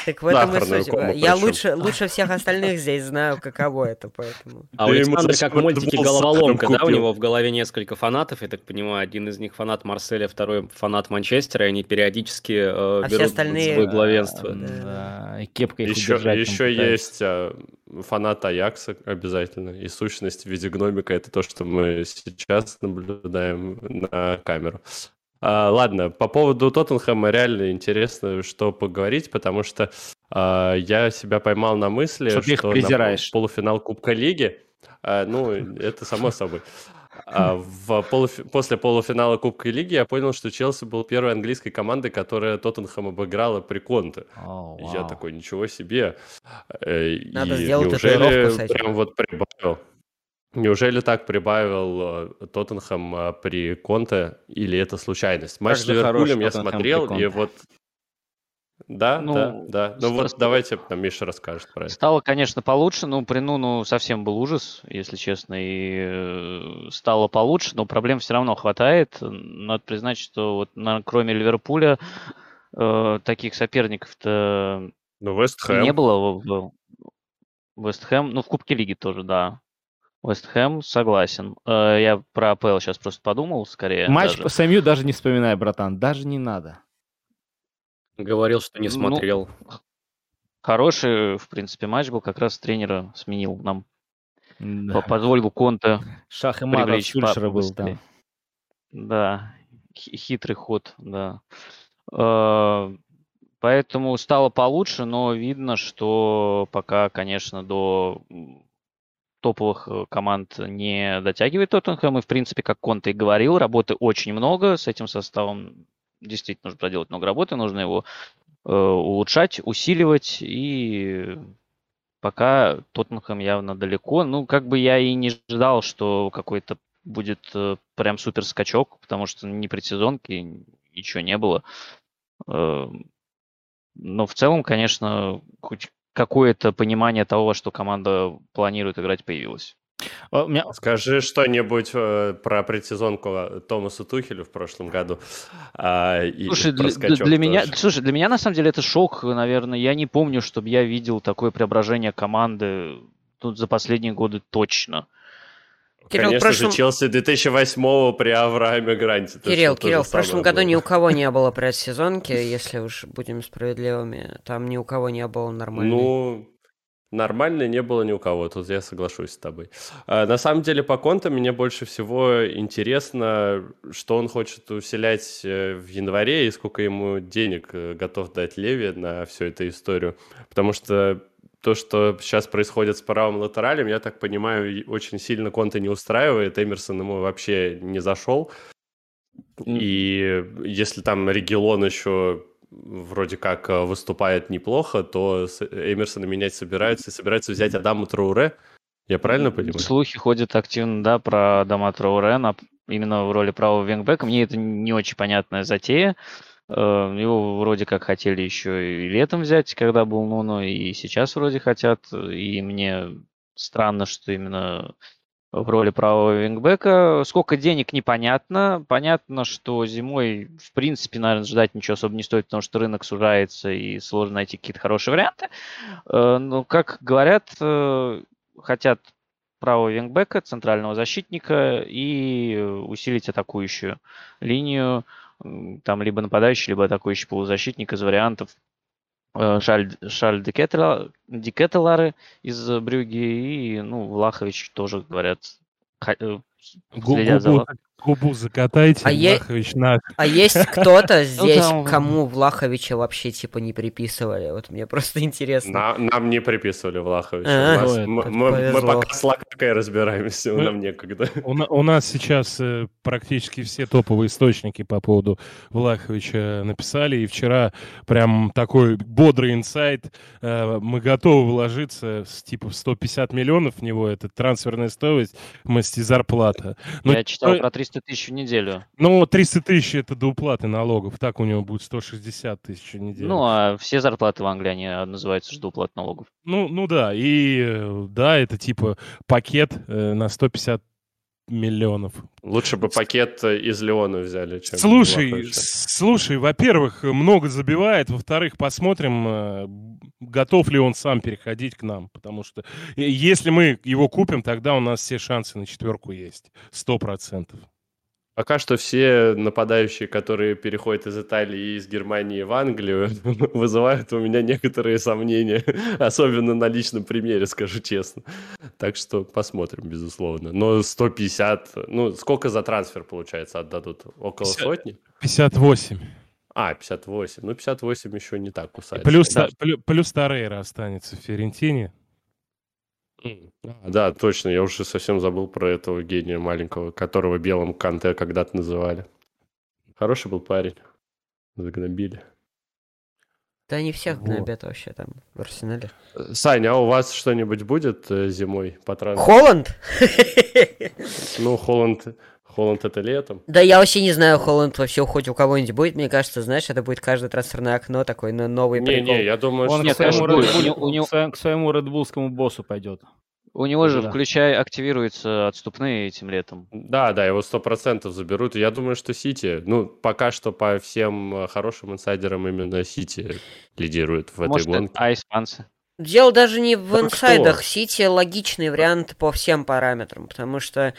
[SPEAKER 4] Так в этом и суть. Я лучше, лучше всех остальных здесь знаю, каково это, поэтому.
[SPEAKER 7] А у Александра, как в мультике головоломка, да, у него в голове несколько фанатов, я так понимаю, один из них фанат Марселя, второй фанат Манчестера, и они периодически э,
[SPEAKER 4] А все
[SPEAKER 7] берут
[SPEAKER 4] остальные-
[SPEAKER 7] свое главенство.
[SPEAKER 2] Да,
[SPEAKER 4] Да.
[SPEAKER 2] да, и кепка их
[SPEAKER 3] Еще, еще есть а, фанат Аякса обязательно. И сущность в виде гномика это то, что мы сейчас наблюдаем на камеру. А, ладно, по поводу Тоттенхэма реально интересно, что поговорить, потому что а, я себя поймал на мысли,
[SPEAKER 2] Что ты их
[SPEAKER 3] на полуфинал Кубка Лиги, а, ну, это само собой. А в полуфи- После полуфинала Кубка Лиги я понял, что Челси был первой английской командой, которая Тоттенхэм обыграла при Конте.
[SPEAKER 2] О,
[SPEAKER 3] И Я такой, ничего себе. Э,
[SPEAKER 4] Надо
[SPEAKER 3] и
[SPEAKER 4] сделать
[SPEAKER 3] неужели прям вот прибавил? Неужели так прибавил э, Тоттенхэм э, при Конте, или это случайность? Матч с Ливерпулем я смотрел, и вот... Да,
[SPEAKER 5] Ну,
[SPEAKER 3] да, да. Ну вот давайте нам Миша расскажет про это.
[SPEAKER 5] Стало, конечно, получше, но при Нуну совсем был ужас, если честно, и э, стало получше, но проблем все равно хватает. Надо признать, что вот на- кроме Ливерпуля э, таких соперников-то
[SPEAKER 3] Ну,
[SPEAKER 5] не было. в- в- Вест Хэм, ну в Кубке Лиги тоже, да. Вест Хэм, согласен. Э, Я про АПЛ сейчас просто подумал, скорее.
[SPEAKER 2] Матч
[SPEAKER 5] даже.
[SPEAKER 2] по СМЮ даже не вспоминай, братан, даже не надо.
[SPEAKER 7] Говорил, что не
[SPEAKER 5] Ну,
[SPEAKER 7] смотрел.
[SPEAKER 5] Хороший, в принципе, матч был, как раз тренера сменил нам.
[SPEAKER 2] Да.
[SPEAKER 5] По- Позволил Конте
[SPEAKER 2] Шах и мат от
[SPEAKER 5] папу
[SPEAKER 2] был там.
[SPEAKER 5] Да, хи- хитрый ход, да. Э, Поэтому стало получше, но видно, что пока, конечно, до топовых э, команд не дотягивает Тоттенхэм. И, в принципе, как Конте и говорил, работы очень много. С этим составом действительно нужно проделать много работы. Нужно его э, улучшать, усиливать. И пока Тоттенхэм явно далеко. Ну, как бы я и не ждал, что какой-то будет э, прям супер скачок, потому что ни предсезонки, ничего не было. Э, Но в целом, конечно, хоть какое-то понимание того, что команда планирует играть, появилось.
[SPEAKER 2] У меня-
[SPEAKER 3] Скажи что-нибудь э, про предсезонку Томаса Тухеля в прошлом году. а, и
[SPEAKER 5] Слушай, для, для меня, слушай, для меня на самом деле это шок, наверное. Я не помню, чтобы я видел такое преображение команды тут за последние годы точно.
[SPEAKER 4] Кирилл,
[SPEAKER 3] Конечно
[SPEAKER 4] прошлом-
[SPEAKER 3] же, Челси 2008 при Аврааме Гранте.
[SPEAKER 4] Кирилл, Кирилл, в прошлом году
[SPEAKER 3] было.
[SPEAKER 4] ни у кого не было предсезонки, если уж будем справедливыми. Там ни у кого не было нормальной.
[SPEAKER 3] Ну, нормально не было ни у кого, тут я соглашусь с тобой. А, на самом деле, по конту мне больше всего интересно, что он хочет усилять э, в январе и сколько ему денег э, готов дать Леви на всю эту историю. Потому что то, что сейчас происходит с правым латералем, я так понимаю, очень сильно Конте не устраивает. Эмерсон ему вообще не зашел. И если там Регелон еще вроде как э, выступает неплохо, то Эмерсона менять собираются и собираются взять Адама Трауре. Я правильно понимаю?
[SPEAKER 5] Слухи ходят активно, да, про Дома Трауре на- именно в роли правого вингбека. Мне это не очень понятная затея. Э, Его вроде как хотели еще и летом взять, когда был Нуно, и сейчас вроде хотят. И мне странно, что именно в роли правого вингбека. Сколько денег, непонятно. Понятно, что зимой, в принципе, наверное, ждать ничего особо не стоит, потому что рынок сужается и сложно найти какие-то хорошие варианты. Э, но, как говорят, э, хотят правого вингбека, центрального защитника и усилить атакующую линию. Там либо нападающий, либо атакующий полузащитник из вариантов. Э, Шаль, Шаль Декетелары из Брюги и, ну, Влахович тоже, говорят,
[SPEAKER 6] э, следят за Губу закатайте,
[SPEAKER 4] а Влахович е... наш. А есть кто-то здесь, кому Влаховича вообще типа не приписывали? Вот мне просто интересно.
[SPEAKER 3] На, нам не приписывали Влаховича. А, мы, мы, мы пока с Лакакой разбираемся, мы, нам некогда.
[SPEAKER 6] У, у нас сейчас э, практически все топовые источники по поводу Влаховича написали, и вчера прям такой бодрый инсайт. Э, мы готовы вложиться с типа 150 миллионов в него, это трансферная стоимость, вместе зарплата.
[SPEAKER 5] Но Я читал про 300 300 тысяч в неделю.
[SPEAKER 6] Ну, 300 тысяч это до уплаты налогов. Так у него будет 160 тысяч в неделю.
[SPEAKER 5] Ну, а все зарплаты в Англии, они называются же до уплаты налогов.
[SPEAKER 6] Ну, ну да. И э, да, это типа пакет э, на 150 миллионов.
[SPEAKER 3] Лучше бы пакет э, из Леона взяли, чем
[SPEAKER 6] Слушай, слушай, во-первых, много забивает, во-вторых, посмотрим, готов ли он сам переходить к нам, потому что если мы его купим, тогда у нас все шансы на четверку есть, сто процентов.
[SPEAKER 3] Пока что все нападающие, которые переходят из Италии и из Германии в Англию, вызывают у меня некоторые сомнения, особенно на личном примере, скажу честно. Так что посмотрим, безусловно. Но 150, ну сколько за трансфер, получается, отдадут? Около 50, сотни?
[SPEAKER 6] 58.
[SPEAKER 3] А, 58. Ну, 58 еще не так кусается.
[SPEAKER 6] Плюс, да. плюс, плюс Торрейра останется в Ферентине.
[SPEAKER 3] А, да, точно, я уже совсем забыл про этого гения маленького, которого белым Канте когда-то называли. Хороший был парень. Загнобили.
[SPEAKER 4] Да они всех гнобят вот. вообще там в Арсенале.
[SPEAKER 3] Саня, а у вас что-нибудь будет э, зимой по трансферу?
[SPEAKER 4] Холланд?
[SPEAKER 3] Ну, Холланд, Холланд это летом.
[SPEAKER 4] Да я вообще не знаю, Холланд вообще хоть у кого-нибудь будет. Мне кажется, знаешь, это будет каждое трансферное окно такой на новый
[SPEAKER 3] не, Не, я думаю,
[SPEAKER 2] Он
[SPEAKER 3] что...
[SPEAKER 2] к своему, Red у него... к своему редбулскому боссу пойдет.
[SPEAKER 5] У него же, да. включая, активируются отступные этим летом.
[SPEAKER 3] Да, да, его сто процентов заберут. Я думаю, что Сити, ну, пока что по всем э, хорошим инсайдерам именно Сити лидирует в
[SPEAKER 5] Может,
[SPEAKER 3] этой гонке.
[SPEAKER 5] А испанцы?
[SPEAKER 4] Дело даже не в инсайдах. Сити логичный вариант по всем параметрам, потому что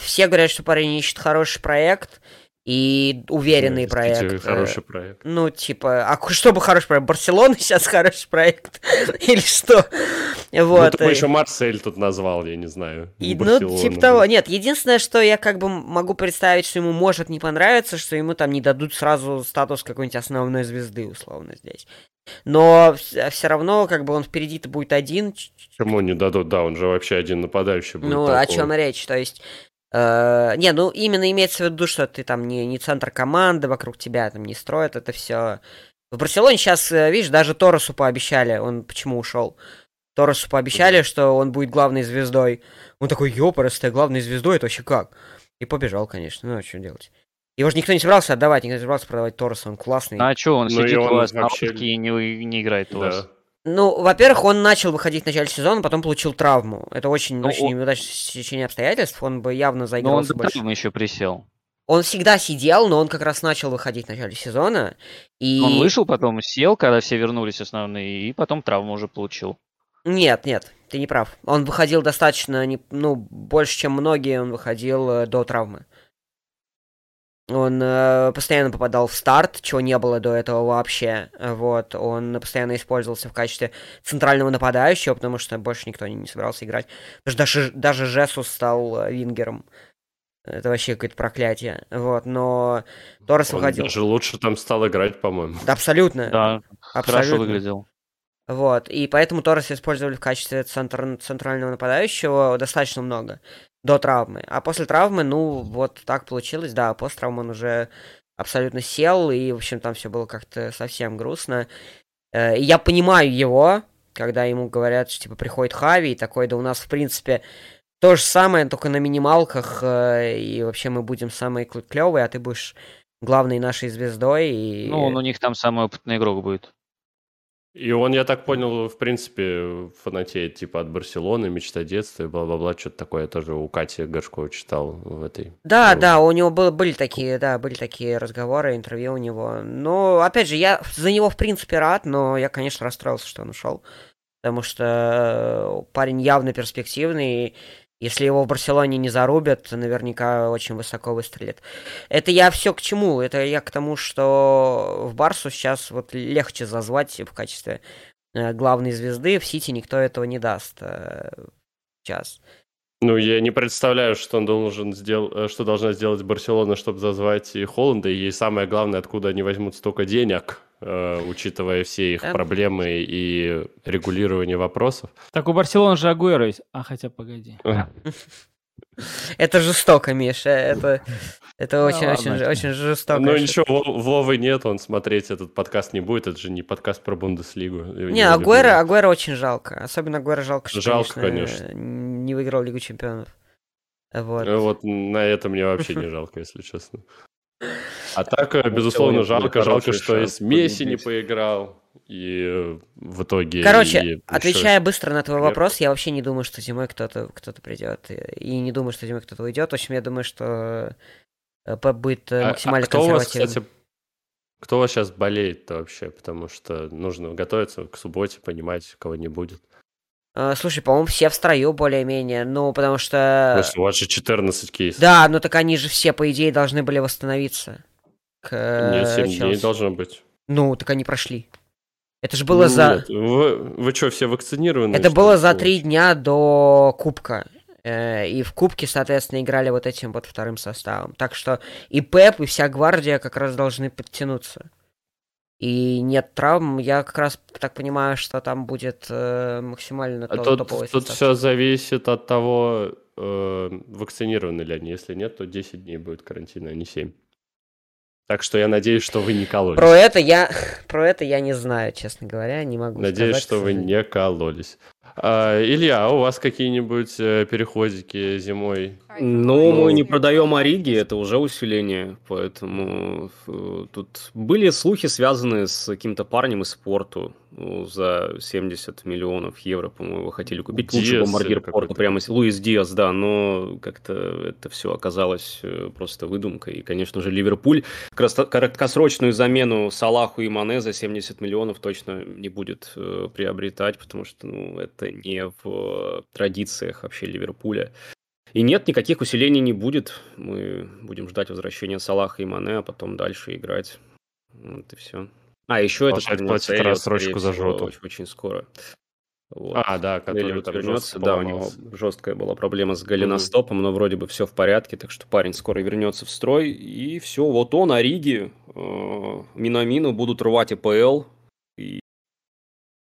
[SPEAKER 4] все говорят, что парень ищет хороший проект, и уверенный проект.
[SPEAKER 3] Хороший проект.
[SPEAKER 4] Ну, типа, а что бы хороший проект? Барселона сейчас хороший проект? Или что?
[SPEAKER 3] Вот. Ну, ты еще Марсель тут назвал, я не знаю.
[SPEAKER 4] И, ну, типа того. Нет, единственное, что я как бы могу представить, что ему может не понравиться, что ему там не дадут сразу статус какой-нибудь основной звезды, условно, здесь. Но все равно, как бы он впереди-то будет один.
[SPEAKER 3] Почему не дадут? Да, он же вообще один нападающий будет.
[SPEAKER 4] Ну, такого. о чем речь? То есть Э, не, ну именно имеется в виду, что ты там не, не центр команды, вокруг тебя там не строят это все. В Барселоне сейчас, э, видишь, даже Торосу пообещали, он почему ушел. Торосу пообещали, что он будет главной звездой. Он такой, ёпарастая, главной звездой, это вообще как? И побежал, конечно, ну а что делать? Его же никто не собирался отдавать, никто не собирался продавать Торреса, он классный.
[SPEAKER 5] А что, он ну, сидит у вас вообще... на и не, не играет у да. вас?
[SPEAKER 4] Ну, во-первых, он начал выходить в начале сезона, потом получил травму. Это очень, ну, очень он... неудачное течение обстоятельств. Он бы явно заигрался
[SPEAKER 5] но он больше. еще присел.
[SPEAKER 4] Он всегда сидел, но он как раз начал выходить в начале сезона. И...
[SPEAKER 5] Он вышел, потом сел, когда все вернулись основные, и потом травму уже получил.
[SPEAKER 4] Нет, нет, ты не прав. Он выходил достаточно, ну, больше, чем многие, он выходил э, до травмы. Он э, постоянно попадал в старт, чего не было до этого вообще. Вот, он постоянно использовался в качестве центрального нападающего, потому что больше никто не, не собирался играть. Потому что даже, даже Жесус стал э, вингером. Это вообще какое-то проклятие. Вот, но Торрес выходил.
[SPEAKER 3] Даже лучше там стал играть, по-моему.
[SPEAKER 4] Да, абсолютно.
[SPEAKER 5] Да, абсолютно. хорошо выглядел.
[SPEAKER 4] Вот, и поэтому Торрес использовали в качестве центр, центрального нападающего достаточно много до травмы. А после травмы, ну, вот так получилось, да, после травмы он уже абсолютно сел, и, в общем, там все было как-то совсем грустно. Э, и я понимаю его, когда ему говорят, что, типа, приходит Хави, и такой, да у нас, в принципе, то же самое, только на минималках, э, и вообще мы будем самые клевые, а ты будешь главной нашей звездой. И...
[SPEAKER 5] Ну, он у них там самый опытный игрок будет.
[SPEAKER 3] И он, я так понял, в принципе, фанатеет типа от Барселоны, мечта детства и бла-бла-бла, что-то такое я тоже у Кати Горшкова читал в этой.
[SPEAKER 4] Да,
[SPEAKER 3] Ну,
[SPEAKER 4] да, у него был- были такие, да, были такие разговоры, интервью у него. Но, опять же, я за него, в принципе, рад, но я, конечно, расстроился, что он ушел. Потому что э, парень явно перспективный, если его в Барселоне не зарубят, наверняка очень высоко выстрелит. Это я все к чему? Это я к тому, что в Барсу сейчас вот легче зазвать в качестве э, главной звезды, в Сити никто этого не даст э, сейчас.
[SPEAKER 3] Ну, я не представляю, что он должен сделать, что должна сделать Барселона, чтобы зазвать и Холланда, и самое главное, откуда они возьмут столько денег, э, учитывая все их
[SPEAKER 4] Да.
[SPEAKER 3] проблемы и регулирование вопросов.
[SPEAKER 2] Так у Барселоны же Агуэро есть. А, хотя, погоди.
[SPEAKER 4] Это жестоко, Миша. Это, это очень, очень,
[SPEAKER 2] ладно.
[SPEAKER 4] очень жестоко.
[SPEAKER 3] Ну ничего, Во- Вовы нет, он смотреть этот подкаст не будет, это же не подкаст про Бундеслигу.
[SPEAKER 4] Не, Агуэра, Агуэра очень жалко. Особенно Агуэра жалко, что,
[SPEAKER 3] Жалко,
[SPEAKER 4] конечно,
[SPEAKER 3] конечно.
[SPEAKER 4] не выиграл Лигу Чемпионов. Вот.
[SPEAKER 3] Э, Вот на это мне вообще не жалко, если честно. А так, э, безусловно, жалко, жалко, что и с Месси не поиграл, и э, в итоге...
[SPEAKER 4] Короче,
[SPEAKER 3] и
[SPEAKER 4] отвечая быстро на твой вопрос, я вообще не думаю, что зимой кто-то кто придет. И не думаю, что зимой кто-то уйдет. В общем, я думаю, что э, Пеп будет э,
[SPEAKER 3] А- а
[SPEAKER 4] максимально
[SPEAKER 3] кто у вас,
[SPEAKER 4] консервативным.
[SPEAKER 3] кстати, кто у вас сейчас болеет-то вообще? Потому что нужно готовиться к субботе, понимать, кого не будет.
[SPEAKER 4] Слушай, по-моему, все в строю более-менее. Ну, потому что...
[SPEAKER 3] Потому что у вас же 14 кейсов.
[SPEAKER 4] Да, ну так они же все, по идее, должны были восстановиться. К
[SPEAKER 3] Нет,
[SPEAKER 4] э,
[SPEAKER 3] 7 дней
[SPEAKER 4] Челси.
[SPEAKER 3] должно быть.
[SPEAKER 4] Ну, так они прошли. Это же было
[SPEAKER 3] Ну,
[SPEAKER 4] за...
[SPEAKER 3] нет, Вы, вы что, все вакцинированы?
[SPEAKER 4] Это было за три дня до Кубка. Э, И в Кубке, соответственно, играли вот этим вот вторым составом. Так что и Пеп, и вся гвардия как раз должны подтянуться. И нет травм. Я как раз так понимаю, что там будет э, максимально
[SPEAKER 3] А
[SPEAKER 4] то-
[SPEAKER 3] тут,
[SPEAKER 4] топовый
[SPEAKER 3] тут
[SPEAKER 4] состав.
[SPEAKER 3] все зависит от того, э, вакцинированы ли они. Если нет, то 10 дней будет карантина, а не 7. Так что я надеюсь, что вы не кололись.
[SPEAKER 4] Про это я про это я не знаю, честно говоря, не могу
[SPEAKER 3] Надеюсь,
[SPEAKER 4] сказать,
[SPEAKER 3] что вы не кололись. А, Илья, а у вас какие-нибудь э, переходики зимой?
[SPEAKER 7] Ну, мы не продаем Ориги, это уже усиление, поэтому э, тут были слухи, связанные с каким-то парнем из спорту ну, за 70 миллионов евро, по-моему, хотели купить.
[SPEAKER 3] Диас
[SPEAKER 7] бомбардир
[SPEAKER 3] или
[SPEAKER 7] порта
[SPEAKER 3] какой-то.
[SPEAKER 7] прямо Луис Диас, да, но как-то это все оказалось э, просто выдумкой. И, конечно же, Ливерпуль краткосрочную замену Салаху и Мане за 70 миллионов точно не будет э, приобретать, потому что ну, это не в э, традициях вообще Ливерпуля. И нет, никаких усилений не будет. Мы будем ждать возвращения Салаха и Мане, а потом дальше играть. Вот и все. А, еще это
[SPEAKER 3] платит рассрочку за жёту.
[SPEAKER 7] Очень, очень скоро. Вот.
[SPEAKER 3] А, да, который
[SPEAKER 7] Эллиот
[SPEAKER 3] там
[SPEAKER 7] вернется, да, у него жесткая была проблема с голеностопом, но вроде бы все в порядке, так что парень скоро вернется в строй, и все, вот он, Ориги, э, Минамину будут рвать ИПЛ, и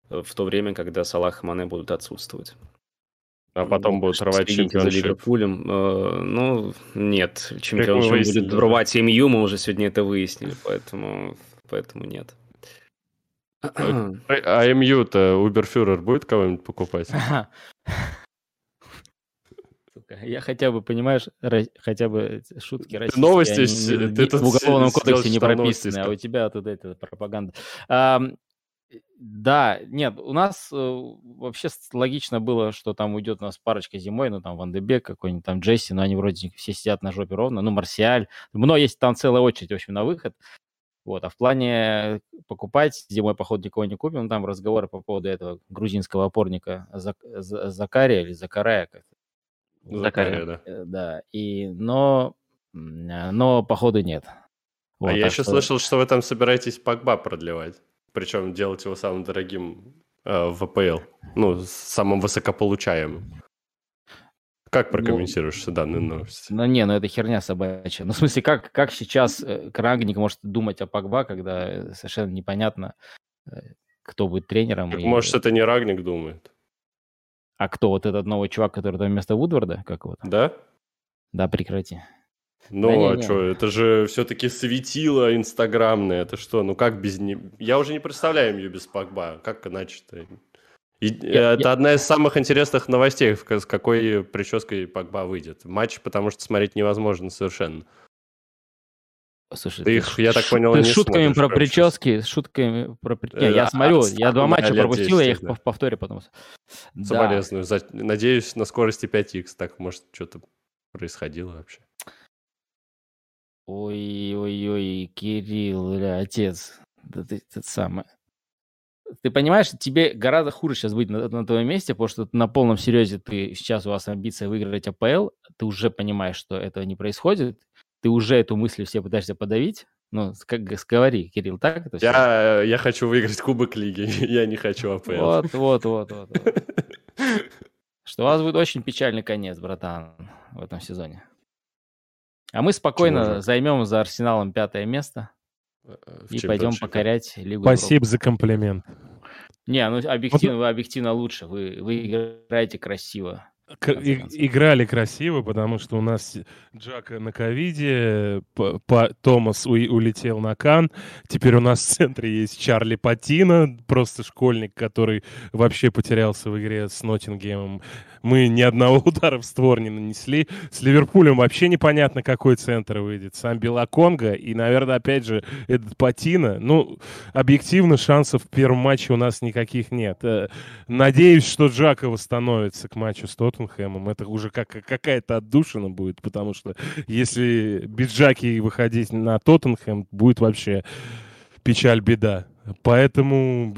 [SPEAKER 7] в то время, когда Салах и Мане будут отсутствовать.
[SPEAKER 3] А потом
[SPEAKER 7] Ну,
[SPEAKER 3] будут рвать
[SPEAKER 7] следите за
[SPEAKER 3] Championship.
[SPEAKER 7] Ливерпулем. Э, ну, нет,
[SPEAKER 3] Championship
[SPEAKER 7] будет рвать МЮ, мы уже сегодня это выяснили, поэтому, поэтому нет.
[SPEAKER 3] А а МЮ-то Уберфюрер будет кого-нибудь покупать?
[SPEAKER 2] Я хотя бы, понимаешь, хотя бы шутки российские,
[SPEAKER 3] новости
[SPEAKER 2] они
[SPEAKER 3] ты тут
[SPEAKER 2] в уголовном кодексе не прописаны, а у тебя тут это пропаганда. Да, нет, у нас э, вообще логично было, что там уйдет у нас парочка зимой, ну там Ван де Бек какой-нибудь, там Джесси, но они вроде все сидят на жопе ровно, ну Марсиаль, но есть там целая очередь, в общем, на выход. Вот, а в плане покупать зимой, походу, никого не купим, ну, там разговоры по поводу этого грузинского опорника Зак- За- Закария или Закарая, как
[SPEAKER 3] Закария, да.
[SPEAKER 2] Э, Да, и, но, а, но походу нет. Вот,
[SPEAKER 3] а я еще
[SPEAKER 2] что-
[SPEAKER 3] слышал, что вы там собираетесь Погба продлевать. Причем делать его самым дорогим э, в АПЛ. Ну, самым высокополучаемым. Как прокомментируешь данные новости?
[SPEAKER 2] Ну не, ну это херня собачья. Ну в смысле, как, как сейчас э, Крагник может думать о Погба, когда э, совершенно непонятно, э, кто будет тренером.
[SPEAKER 3] Так,
[SPEAKER 2] и-
[SPEAKER 3] может, это не Рагник думает?
[SPEAKER 2] А кто вот этот новый чувак, который там вместо Вудварда? Как его там?
[SPEAKER 3] Да?
[SPEAKER 2] Да, прекрати.
[SPEAKER 3] Ну, а
[SPEAKER 2] не-не.
[SPEAKER 3] что, это же все-таки светило инстаграмное. Это что, ну как без них? Я уже не представляю ее без Погба. Как иначе-то? И, э,
[SPEAKER 2] Я-
[SPEAKER 3] это одна из самых интересных новостей, с какой прической Погба выйдет. Матч, потому что смотреть невозможно совершенно.
[SPEAKER 2] Слушай,
[SPEAKER 3] Ты их, я так понял,
[SPEAKER 2] ты
[SPEAKER 3] не
[SPEAKER 2] с шутками про прически, с шутками про... при- Не,
[SPEAKER 3] Э,
[SPEAKER 2] я
[SPEAKER 3] а,
[SPEAKER 2] смотрю, я два матча пропустил, я
[SPEAKER 3] 10,
[SPEAKER 2] их
[SPEAKER 3] да.
[SPEAKER 2] пов- повторю потом. Да.
[SPEAKER 3] Соболезную. За- Надеюсь, на скорости 5х. Так, может, что-то происходило вообще.
[SPEAKER 2] Ой-ой-ой, Кирилл, бля, отец. Да ты, ты самое. Ты понимаешь, тебе гораздо хуже сейчас быть на, на твоем месте, потому что на полном серьезе ты сейчас у вас амбиция выиграть АПЛ, ты уже понимаешь, что этого не происходит, ты уже эту мысль все пытаешься подавить. Ну, как говори, Кирилл, так это?
[SPEAKER 3] Я, я хочу выиграть Кубок Лиги. Я не хочу АПЛ.
[SPEAKER 2] Вот, вот, вот, вот. вот. Что у вас будет очень печальный конец, братан, в этом сезоне. А мы спокойно займем за Арсеналом пятое место
[SPEAKER 3] В
[SPEAKER 2] и пойдем покорять Лигу Европы.
[SPEAKER 6] Спасибо за комплимент.
[SPEAKER 2] Не, ну объективно, вы объективно лучше. Вы, вы играете красиво.
[SPEAKER 6] И- играли красиво, потому что у нас Джака на ковиде, Томас уи- улетел на Кан, теперь у нас в центре есть Чарли Патина, просто школьник, который вообще потерялся в игре с Ноттингемом. Мы ни одного удара в створ не нанесли. С Ливерпулем вообще непонятно, какой центр выйдет. Сам Белаконга и, наверное, опять же, этот Патина. Ну, объективно шансов в первом матче у нас никаких нет. Э, Надеюсь, что Джака восстановится к матчу с Тоттенхэмом. Это уже как, какая-то отдушина будет, потому что если без Джаки выходить на Тоттенхэм, будет вообще печаль, беда. Поэтому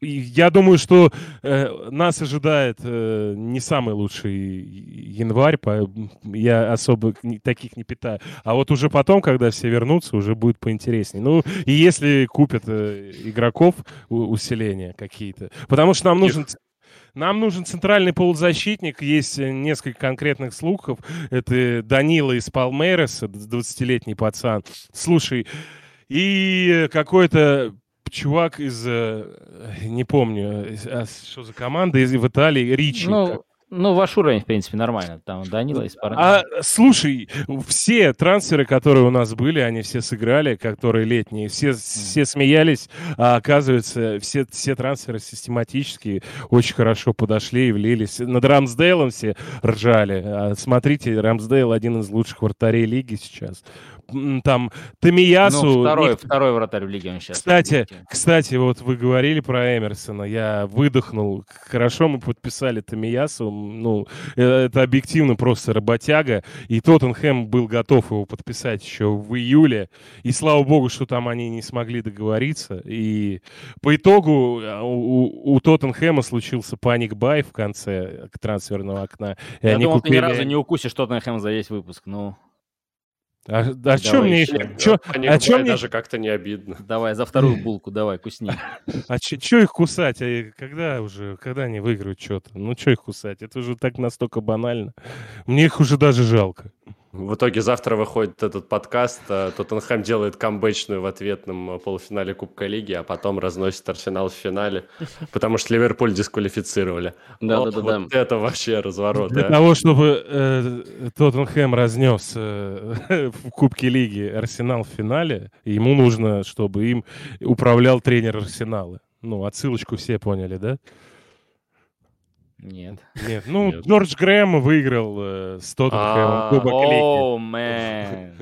[SPEAKER 6] я думаю, что э, нас ожидает э, не самый лучший январь, по- я особо не- таких не питаю. А вот уже потом, когда все вернутся, уже будет поинтереснее. Ну, и если купят э, игроков у- усиления какие-то. Потому что нам нужен... Нам нужен центральный полузащитник. Есть э, несколько конкретных слухов. Это Данила из Палмейреса, 20-летний пацан. Слушай, и какой-то чувак из, э, не помню, э, а что за команда, из в Италии, Ричи.
[SPEAKER 2] Ну, ну, ваш уровень, в принципе, нормально. Там Данила из Пар-
[SPEAKER 6] А, слушай, все трансферы, которые у нас были, они все сыграли, которые летние, все, все смеялись, а оказывается, все, все трансферы систематически очень хорошо подошли и влились. Над Рамсдейлом все ржали. А смотрите, Рамсдейл один из лучших вратарей лиги сейчас. Там Тамиясу...
[SPEAKER 2] Ну, второй,
[SPEAKER 6] ник-
[SPEAKER 2] второй вратарь в лиге он сейчас.
[SPEAKER 6] Кстати, кстати, вот вы говорили про Эмерсона, я выдохнул. Хорошо мы подписали Тамиясу, ну, э, это объективно просто работяга, и Тоттенхэм был готов его подписать еще в июле, и слава богу, что там они не смогли договориться, и по итогу э, у, у- Тоттенхэма случился паник-бай в конце трансферного окна, и
[SPEAKER 2] Я
[SPEAKER 6] они
[SPEAKER 2] думал, ты ни
[SPEAKER 6] купили...
[SPEAKER 2] разу не укусишь Тоттенхэм за весь выпуск. Ну,
[SPEAKER 6] А, а
[SPEAKER 2] Давай
[SPEAKER 6] мне...
[SPEAKER 2] ещё.
[SPEAKER 6] чё- а чё мне
[SPEAKER 3] даже как-то не обидно.
[SPEAKER 2] давай, за вторую булку, давай, кусни.
[SPEAKER 6] А что их кусать? А когда уже, когда они выиграют что-то? Ну что их кусать? Это уже так настолько банально. Мне их уже даже жалко.
[SPEAKER 3] В итоге завтра выходит этот подкаст. а, Тоттенхэм делает камбэчную в ответном а, полуфинале Кубка Лиги, а потом разносит Арсенал в финале, потому что Ливерпуль дисквалифицировали.
[SPEAKER 7] Да,
[SPEAKER 3] О,
[SPEAKER 7] да, да, да.
[SPEAKER 3] Вот это вообще разворот.
[SPEAKER 6] Для
[SPEAKER 3] а.
[SPEAKER 6] того, чтобы э, Тоттенхэм разнес э, в Кубке Лиги Арсенал в финале, ему нужно, чтобы им управлял тренер Арсенала. Ну, отсылочку все поняли, да?
[SPEAKER 2] Нет.
[SPEAKER 6] Нет, ну,
[SPEAKER 3] Нет.
[SPEAKER 6] Джордж Грэм выиграл э, с Тоттенхэмом
[SPEAKER 3] А,
[SPEAKER 6] Кубок Лиги.
[SPEAKER 2] О, мэн.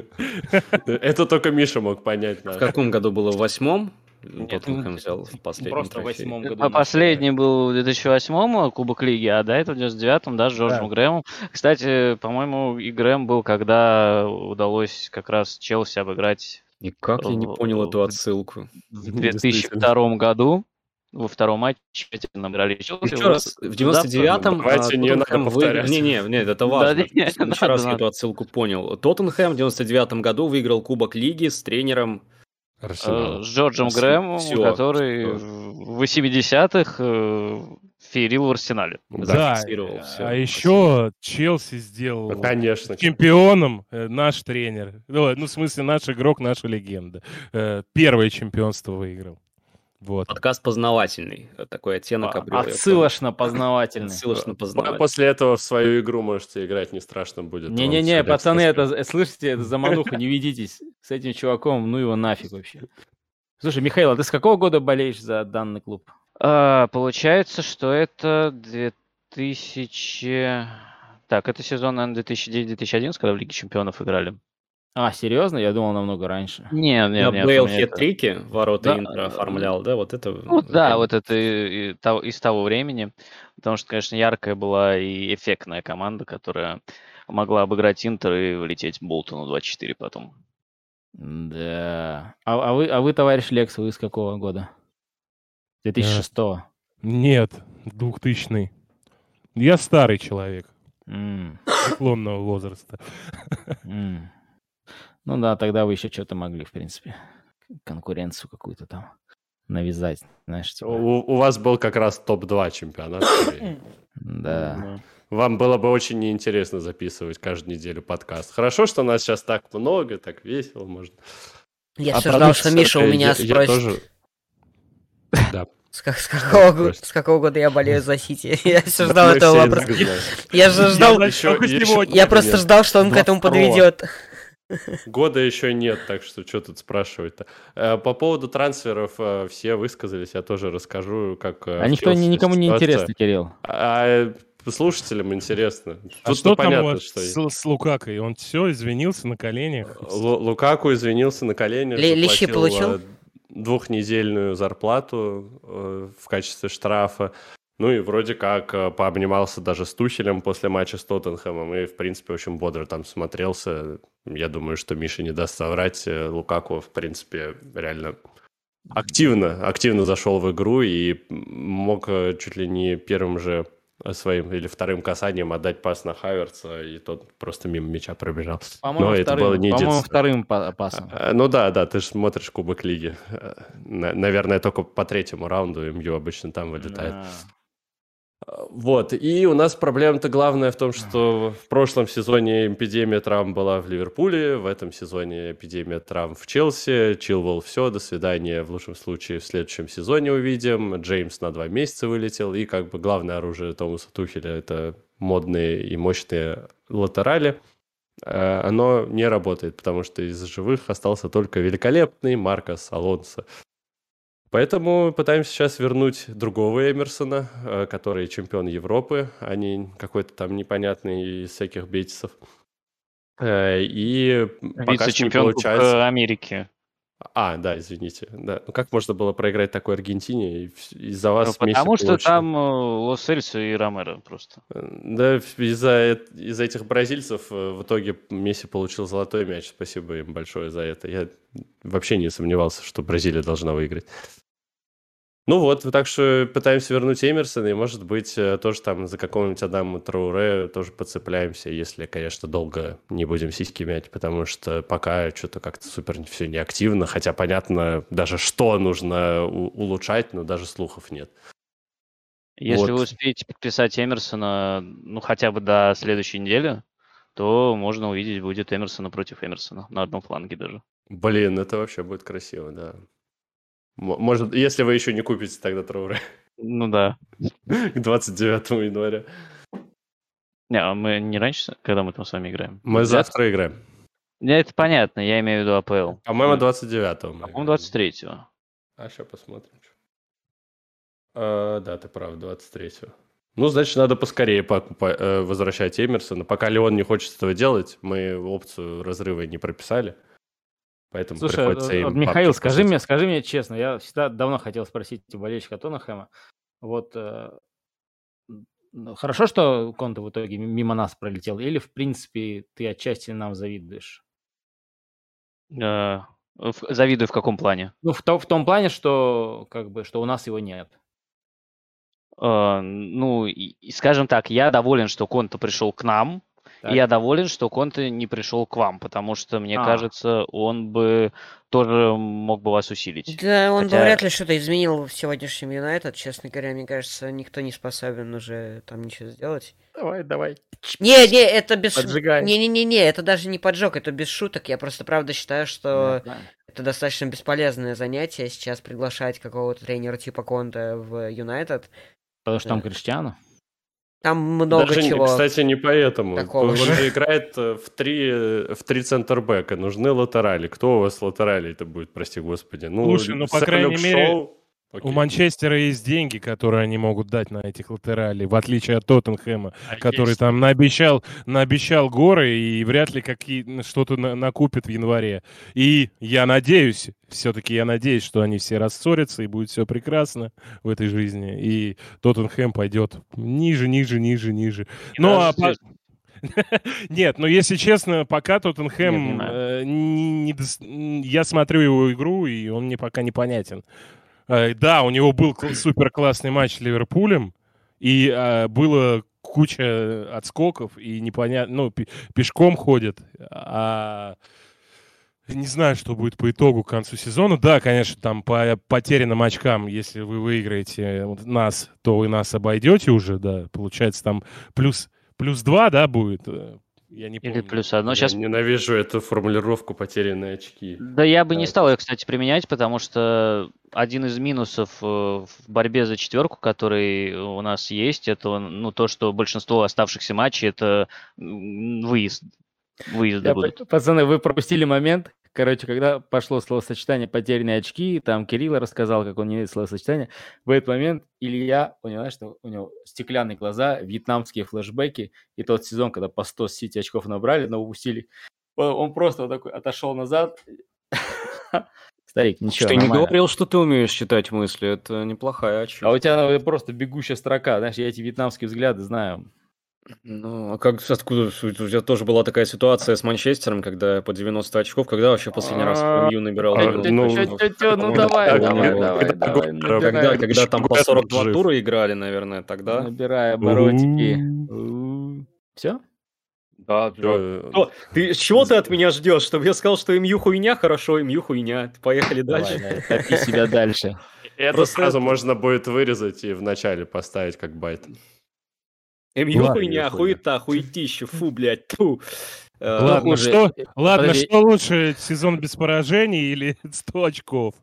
[SPEAKER 3] Это только Миша мог понять.
[SPEAKER 7] В каком году было? В восьмом?
[SPEAKER 5] Нет,
[SPEAKER 7] Тоттенхэм взял в последнем
[SPEAKER 2] Просто в восьмом году.
[SPEAKER 5] А последний был в 2008 Кубок Лиги, а до этого в 2009 да, с Джорджем Грэмом. Кстати, по-моему, и Грэм был, когда удалось как раз Челси обыграть
[SPEAKER 7] Никак я не понял эту отсылку.
[SPEAKER 5] в 2002 году. Во втором матче Челси.
[SPEAKER 7] Еще раз, в 99-м
[SPEAKER 3] Давайте
[SPEAKER 7] а,
[SPEAKER 3] не надо
[SPEAKER 7] Тоттенхэм
[SPEAKER 3] повторять.
[SPEAKER 7] выиграл- Не, не, не, это
[SPEAKER 5] Да,
[SPEAKER 7] важно.
[SPEAKER 5] не,
[SPEAKER 7] Еще
[SPEAKER 5] надо,
[SPEAKER 7] раз я
[SPEAKER 5] надо.
[SPEAKER 7] эту отсылку понял. Тоттенхэм в 99-м году выиграл Кубок Лиги с тренером
[SPEAKER 6] Арсенал.
[SPEAKER 5] Э, С Джорджем
[SPEAKER 7] Всё,
[SPEAKER 5] Грэмом,
[SPEAKER 7] всё,
[SPEAKER 5] который в 80-х э, феерил в Арсенале.
[SPEAKER 6] Да,
[SPEAKER 7] зафиксировал всё.
[SPEAKER 6] а еще Челси сделал
[SPEAKER 3] Ну, Конечно.
[SPEAKER 6] чемпионом э, наш тренер. Ну, в смысле, наш игрок, наша легенда. Первое чемпионство выиграл. Вот.
[SPEAKER 7] подкаст познавательный. Такой оттенок обрел. я понял.
[SPEAKER 2] Отсылочно-познавательный.
[SPEAKER 7] Отсылочно
[SPEAKER 3] По-
[SPEAKER 7] познавательный.
[SPEAKER 3] После этого в свою игру можете играть, не страшно будет.
[SPEAKER 2] Не-не-не, пацаны, это, слышите, это замануха, не ведитесь с этим чуваком, ну его нафиг вообще. Слушай, Михаил, а ты с какого года болеешь за данный клуб?
[SPEAKER 5] А, получается, что это 2000... Так, это сезон, наверное, 2009-2011, когда в Лиге Чемпионов играли.
[SPEAKER 2] А, серьезно? Я думал намного раньше.
[SPEAKER 5] Нет,
[SPEAKER 7] На
[SPEAKER 5] нет.
[SPEAKER 7] Бейл
[SPEAKER 5] меня это-
[SPEAKER 7] ворота
[SPEAKER 5] Да,
[SPEAKER 7] Интера
[SPEAKER 5] э,
[SPEAKER 7] оформлял, да, вот это...
[SPEAKER 5] Ну да, вот это и- и того- из того времени. Потому что, конечно, яркая была и эффектная команда, которая могла обыграть Интер и влететь Болтону 2-4 потом.
[SPEAKER 2] Да. А, а вы, а вы, товарищ Лекс, вы из какого года? 2006
[SPEAKER 6] Нет, 2000 Я старый человек,
[SPEAKER 2] М,
[SPEAKER 6] преклонного возраста.
[SPEAKER 2] м. Ну да, тогда вы еще что-то могли, в принципе, конкуренцию какую-то там навязать, знаешь, типа.
[SPEAKER 3] У, у вас был как раз топ-2 чемпионат.
[SPEAKER 2] Да.
[SPEAKER 3] Вам было бы очень неинтересно записывать каждую неделю подкаст. Хорошо, что нас сейчас так много, так весело, можно.
[SPEAKER 4] Я
[SPEAKER 3] А
[SPEAKER 4] все ждал, что Миша у меня
[SPEAKER 3] я- я
[SPEAKER 4] спросит,
[SPEAKER 3] тоже- Да.
[SPEAKER 4] с, как- с какого, с какого года я болею за Сити. Я все
[SPEAKER 3] Мы
[SPEAKER 4] ждал
[SPEAKER 3] все
[SPEAKER 4] этого вопроса. Я же ждал, я просто ждал, что он к этому
[SPEAKER 2] 22-го.
[SPEAKER 4] подведет.
[SPEAKER 3] Года еще нет, так что что тут спрашивать-то. Э, По поводу трансферов э, все высказались, я тоже расскажу, как... э,
[SPEAKER 2] А никто, никому не интересно, Кирилл.
[SPEAKER 3] А слушателям интересно.
[SPEAKER 6] А
[SPEAKER 3] Тут
[SPEAKER 6] что там у
[SPEAKER 3] понятно,
[SPEAKER 6] вас
[SPEAKER 3] что...
[SPEAKER 6] с, с Лукакой? Он все, извинился на коленях?
[SPEAKER 3] Лу- Лукаку извинился на коленях.
[SPEAKER 4] Ли- лещи получил?
[SPEAKER 3] Двухнедельную зарплату в качестве штрафа. Ну и вроде как э, пообнимался даже с Тухелем после матча с Тоттенхэмом. И, в принципе, очень бодро там смотрелся. Я думаю, что Миша не даст соврать. Э, Лукаку, в принципе, реально активно, активно зашел в игру и мог э, чуть ли не первым же своим или вторым касанием отдать пас на Хаверца, и тот просто мимо мяча пробежал.
[SPEAKER 2] По-моему,
[SPEAKER 3] Но это
[SPEAKER 2] вторым,
[SPEAKER 3] было не
[SPEAKER 2] по-моему,
[SPEAKER 3] единственное.
[SPEAKER 2] вторым па- пасом.
[SPEAKER 3] Ну да, да, ты же смотришь Кубок Лиги. На- Наверное, только по третьему раунду МЮ обычно там вылетает.
[SPEAKER 2] А.
[SPEAKER 3] Вот, и у нас проблема-то главная в том, что в прошлом сезоне эпидемия травм была в Ливерпуле, в этом сезоне эпидемия травм в Челси, Чилвелл все, до свидания, в лучшем случае в следующем сезоне увидим, Джеймс на два месяца вылетел, и как бы главное оружие Томаса Тухеля это модные и мощные латерали, Э, оно не работает, потому что из живых остался только великолепный Маркос Алонсо. Поэтому пытаемся сейчас вернуть другого Эмерсона, э, который чемпион Европы, а не какой-то там непонятный из всяких бетисов. Э, И пока что не
[SPEAKER 5] Вице-чемпион
[SPEAKER 3] получается.
[SPEAKER 5] Америки.
[SPEAKER 3] А, да, извините. Да. Ну как можно было проиграть такой Аргентине и из-за вас
[SPEAKER 5] Ну, Потому что
[SPEAKER 3] получил?
[SPEAKER 5] там э, Лос Эльсо и Ромеро просто.
[SPEAKER 3] Да, из-за из-за этих бразильцев э, в итоге Месси получил золотой мяч. Спасибо им большое за это. Я вообще не сомневался, что Бразилия должна выиграть. Ну вот, так что пытаемся вернуть Эмерсона, и, может быть, э, тоже там за какого-нибудь Адама Трауре тоже подцепляемся, если, конечно, долго не будем сиськи мять, потому что пока что-то как-то супер все неактивно, хотя понятно даже, что нужно улучшать, но даже слухов нет.
[SPEAKER 5] Если
[SPEAKER 3] Вот.
[SPEAKER 5] вы успеете подписать Эмерсона, ну, хотя бы до следующей недели, то можно увидеть будет Эмерсона против Эмерсона на одном фланге даже.
[SPEAKER 3] Блин, это вообще будет красиво, да. Может, если вы еще не купите тогда Трауре
[SPEAKER 5] Ну да.
[SPEAKER 3] к 29 января.
[SPEAKER 5] Не, а мы не раньше, когда мы там с вами играем?
[SPEAKER 3] Мы
[SPEAKER 5] 29?
[SPEAKER 3] завтра играем.
[SPEAKER 5] Не, это понятно, я имею в виду АПЛ.
[SPEAKER 3] По-моему,
[SPEAKER 5] Ну,
[SPEAKER 3] 29-го. мы
[SPEAKER 5] По-моему,
[SPEAKER 3] играем.
[SPEAKER 5] 23-го.
[SPEAKER 3] А, сейчас посмотрим. А, да, ты прав, 23-го. Ну, значит, надо поскорее покупа- э, возвращать Эмерсона. Пока Леон не хочет этого делать, мы опцию разрыва не прописали. Поэтому
[SPEAKER 2] Слушай,
[SPEAKER 3] приходится
[SPEAKER 2] э,
[SPEAKER 3] им
[SPEAKER 2] Михаил, скажи мне, скажи мне честно, я всегда давно хотел спросить у болельщика Тоттенхэма. Вот э, м, хорошо, что Конте в итоге мимо нас пролетел, или в принципе ты отчасти нам завидуешь?
[SPEAKER 5] Э, в- Завидую в каком плане?
[SPEAKER 2] Ну, в, то- в том плане, что как бы что у нас его нет.
[SPEAKER 5] Э, Ну, и- и скажем так, я доволен, что Конте пришел к нам,
[SPEAKER 2] Так.
[SPEAKER 5] и я доволен, что Конте не пришел к вам, потому что, мне
[SPEAKER 2] А.
[SPEAKER 5] кажется, он бы тоже мог бы вас усилить.
[SPEAKER 4] Да, он бы
[SPEAKER 5] Хотя-
[SPEAKER 4] вряд ли что-то изменил в сегодняшнем Юнайтед, честно говоря, мне кажется, никто не способен уже там ничего сделать.
[SPEAKER 2] Давай, давай.
[SPEAKER 4] Не, не, это без
[SPEAKER 2] Поджигай.
[SPEAKER 4] Не-не-не, это даже не поджог, это без шуток. Я просто правда считаю, что это достаточно бесполезное занятие сейчас приглашать какого-то тренера типа Конта в Юнайтед.
[SPEAKER 2] Потому что там
[SPEAKER 4] Да.
[SPEAKER 2] Криштиану.
[SPEAKER 4] Там много
[SPEAKER 3] Даже, не-
[SPEAKER 4] чего.
[SPEAKER 3] кстати, не поэтому.
[SPEAKER 4] такого
[SPEAKER 3] Он
[SPEAKER 4] же.
[SPEAKER 3] играет э, в три, э, в три центрбэка. Нужны латерали. Кто у вас латерали это будет, прости господи? Ну,
[SPEAKER 6] Слушай, ну, по крайней мере,
[SPEAKER 3] Шоу, Окей.
[SPEAKER 6] У Манчестера есть деньги, которые они могут дать на этих латералей, в отличие от Тоттенхэма,
[SPEAKER 3] А
[SPEAKER 6] который
[SPEAKER 3] есть.
[SPEAKER 6] там наобещал, наобещал горы и вряд ли какие что-то на- накупит в январе. И я надеюсь, все-таки я надеюсь, что они все рассорятся и будет все прекрасно в этой жизни. И Тоттенхэм пойдет ниже, ниже, ниже, ниже. Ну, а Нет, но если честно, пока Тоттенхэм... э, я смотрю его игру, и он мне пока непонятен. Э, Да, у него был супер классный матч с Ливерпулем, и э, было куча отскоков, и непонятно, ну, пе- пешком ходят, а не знаю, что будет по итогу к концу сезона. Да, конечно, там по потерянным очкам, если вы выиграете нас, то вы нас обойдете уже, да, получается там плюс, плюс два, да, будет, э, я не
[SPEAKER 5] Или
[SPEAKER 6] помню.
[SPEAKER 5] плюс одно.
[SPEAKER 3] Я
[SPEAKER 5] Сейчас
[SPEAKER 3] ненавижу эту формулировку «потерянные очки».
[SPEAKER 5] Да я бы не
[SPEAKER 3] Да.
[SPEAKER 5] стал ее, кстати, применять, потому что один из минусов э, в борьбе за четверку, который у нас есть, это ну, то, что большинство оставшихся матчей это выезд. Выезды
[SPEAKER 2] Я
[SPEAKER 5] будут.
[SPEAKER 2] Пацаны, вы пропустили момент. Короче, когда пошло словосочетание «потерянные очки», там Кирилл рассказал, как он не видит словосочетание. В этот момент Илья поняла, что у него стеклянные глаза, вьетнамские флешбеки, и тот сезон, когда по 100 Сити очков набрали, но упустили. Он он просто вот такой отошел назад. Старик, ничего,
[SPEAKER 7] Ты не говорил, что ты умеешь читать мысли. Это неплохая
[SPEAKER 2] А
[SPEAKER 7] очередь.
[SPEAKER 2] у тебя ну, просто бегущая строка. Знаешь, я эти вьетнамские взгляды знаю.
[SPEAKER 7] Ну, а как, откуда? У тебя тоже была такая ситуация с Манчестером, когда по 90 очков, когда вообще последний раз
[SPEAKER 2] А,
[SPEAKER 7] МЮ набирал? Ну,
[SPEAKER 2] давай, давай, давай,
[SPEAKER 3] когда.
[SPEAKER 7] Когда, там по
[SPEAKER 3] Гуэрро
[SPEAKER 7] 42
[SPEAKER 3] жив.
[SPEAKER 7] тура играли, наверное, тогда.
[SPEAKER 2] Набирай оборотики. Все?
[SPEAKER 7] Да,
[SPEAKER 3] Э,
[SPEAKER 7] Что? Ты, чего ты от меня ждешь? Чтобы я сказал, что МЮ хуйня? Хорошо, МЮ хуйня. Поехали дальше.
[SPEAKER 2] Давай, давай, топи себя дальше.
[SPEAKER 3] Это
[SPEAKER 7] Просто
[SPEAKER 3] сразу можно будет вырезать и в начале поставить как байт.
[SPEAKER 7] МЮ хуйня,
[SPEAKER 3] хуйня.
[SPEAKER 7] хуета, хуетище, фу, блядь, тьфу. Э,
[SPEAKER 6] Ладно, что, ладно, что лучше, сезон без поражений или 100 очков?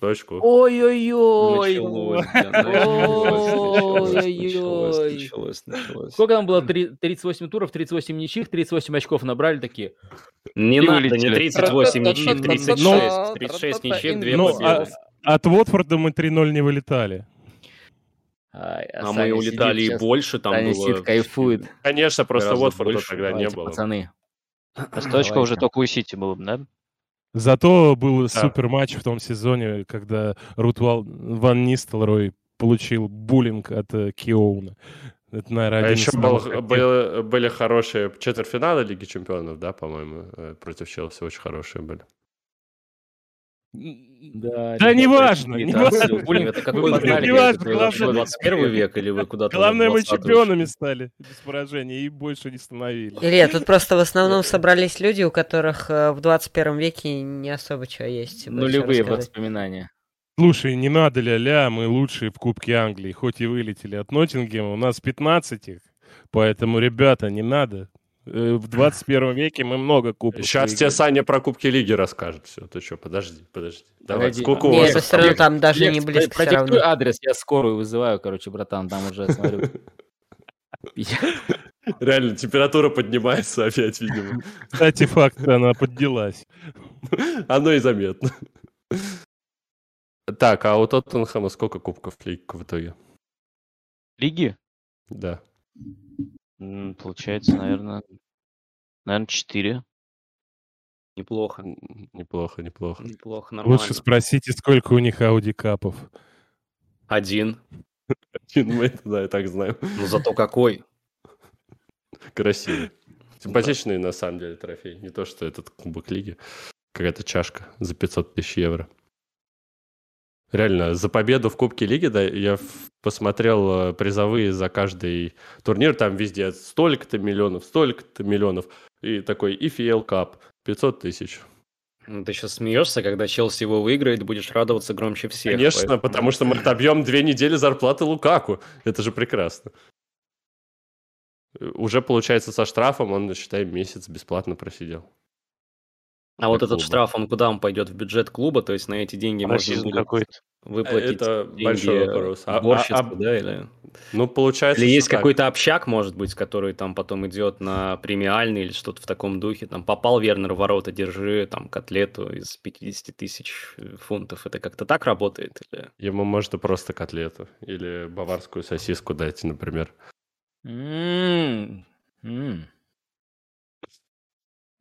[SPEAKER 3] Точку.
[SPEAKER 2] Ой-ой-ой.
[SPEAKER 7] Началось,
[SPEAKER 2] Ой-ой-ой.
[SPEAKER 7] началось, началось.
[SPEAKER 2] Сколько там было? Три- 38 туров, 38 ничьих, 38 очков набрали такие.
[SPEAKER 7] Не надо, не
[SPEAKER 5] вылетели.
[SPEAKER 7] 38 ничьих, 36,
[SPEAKER 6] Ну,
[SPEAKER 7] 36 ничьих, 2
[SPEAKER 6] Ну,
[SPEAKER 7] победы.
[SPEAKER 6] от Уотфорда мы 3-0 не вылетали.
[SPEAKER 7] А
[SPEAKER 2] Саня
[SPEAKER 7] мы улетали
[SPEAKER 2] сидит
[SPEAKER 7] и больше, там
[SPEAKER 2] Саня
[SPEAKER 7] было...
[SPEAKER 2] сидит, кайфует.
[SPEAKER 3] Конечно, просто Уотфорда
[SPEAKER 7] больше.
[SPEAKER 3] тогда не
[SPEAKER 2] Давайте,
[SPEAKER 3] было.
[SPEAKER 2] Пацаны.
[SPEAKER 5] А 100 очков уже только у Сити было бы, да?
[SPEAKER 6] Зато был супер матч в том сезоне, когда Рут Вал- Ван Нистелрой получил буллинг от э, Киоуна. Это, наверное,
[SPEAKER 3] А
[SPEAKER 6] один из
[SPEAKER 3] еще
[SPEAKER 6] самых
[SPEAKER 3] был-
[SPEAKER 6] таких-
[SPEAKER 3] были, были хорошие четвертьфиналы Лиги Чемпионов, да, по-моему, э, против Челси очень хорошие были.
[SPEAKER 2] Да,
[SPEAKER 6] Да
[SPEAKER 2] ребята,
[SPEAKER 6] неважно,
[SPEAKER 2] это
[SPEAKER 6] неважно.
[SPEAKER 2] отсыл. Буллинг, это какой
[SPEAKER 6] Вы
[SPEAKER 2] знали,
[SPEAKER 6] неважно,
[SPEAKER 2] это
[SPEAKER 6] главное-
[SPEAKER 2] вообще
[SPEAKER 7] 21 век или вы куда-то...
[SPEAKER 6] Главное, мы
[SPEAKER 7] 20-й
[SPEAKER 6] чемпионами стали без поражения и больше не становились.
[SPEAKER 4] Илья, тут просто в основном собрались люди, у которых э, в 21 веке не особо чего есть.
[SPEAKER 2] Нулевые воспоминания.
[SPEAKER 6] Слушай, не надо ля-ля, мы лучшие в Кубке Англии, хоть и вылетели от Ноттингема, у нас 15 их, поэтому, ребята, не надо. Э, В 21 веке мы много кубков
[SPEAKER 3] Сейчас тебе. Саня про Кубки Лиги расскажет. Все, ты что, подожди, подожди. Давай,
[SPEAKER 2] Погоди.
[SPEAKER 3] сколько у
[SPEAKER 4] Не,
[SPEAKER 3] вас?
[SPEAKER 4] это все равно там даже
[SPEAKER 2] Лекс,
[SPEAKER 4] не близко
[SPEAKER 2] продиктуй адрес, я скорую вызываю, короче, братан, там уже смотрю.
[SPEAKER 3] Реально, температура поднимается опять, видимо.
[SPEAKER 6] Кстати, факт, она поднялась.
[SPEAKER 3] Оно и заметно. Так, а у Тоттенхэма сколько кубков лиг в итоге?
[SPEAKER 5] Лиги?
[SPEAKER 3] Да.
[SPEAKER 5] М, Получается, наверное, наверное, 4.
[SPEAKER 7] Неплохо.
[SPEAKER 3] М, Неплохо, неплохо.
[SPEAKER 7] Неплохо, нормально.
[SPEAKER 6] Лучше спросите, сколько у них Ауди Капов.
[SPEAKER 7] Один.
[SPEAKER 3] Мы это, да, и так знаем.
[SPEAKER 7] Ну зато какой.
[SPEAKER 3] Красивый. Симпатичный, на самом деле, трофей. Не то, что этот Кубок Лиги. Какая-то чашка за 500 тысяч евро. Реально, за победу в Кубке Лиги, да, я посмотрел э, призовые за каждый турнир, там везде столько-то миллионов, столько-то миллионов. И такой EFL Cup 500 тысяч.
[SPEAKER 7] Ну, Ты сейчас смеешься, когда Челси его выиграет, будешь радоваться громче всех.
[SPEAKER 3] Конечно,
[SPEAKER 7] поэтому-
[SPEAKER 3] потому что мы отобьем две недели зарплаты Лукаку. Это же прекрасно. Э, Уже, получается, со штрафом он, считай, месяц бесплатно просидел.
[SPEAKER 7] А вот этот
[SPEAKER 3] клуба.
[SPEAKER 7] штраф, он куда он пойдет? В бюджет клуба? То есть на эти деньги можно
[SPEAKER 5] Расизм
[SPEAKER 7] будет
[SPEAKER 5] какой-то.
[SPEAKER 7] выплатить
[SPEAKER 3] Это
[SPEAKER 7] деньги
[SPEAKER 3] большой вопрос. А- а-
[SPEAKER 7] уборщице,
[SPEAKER 3] а-
[SPEAKER 7] да, или...
[SPEAKER 3] Ну, получается,
[SPEAKER 7] Или есть
[SPEAKER 3] так.
[SPEAKER 7] какой-то общак, может быть, который там потом идет на премиальный или что-то в таком духе. Там попал Вернер в ворота, держи там котлету из 50 тысяч э, фунтов. Это как-то так работает? Или...
[SPEAKER 3] Ему можно просто котлету или баварскую сосиску дать, например.
[SPEAKER 2] М,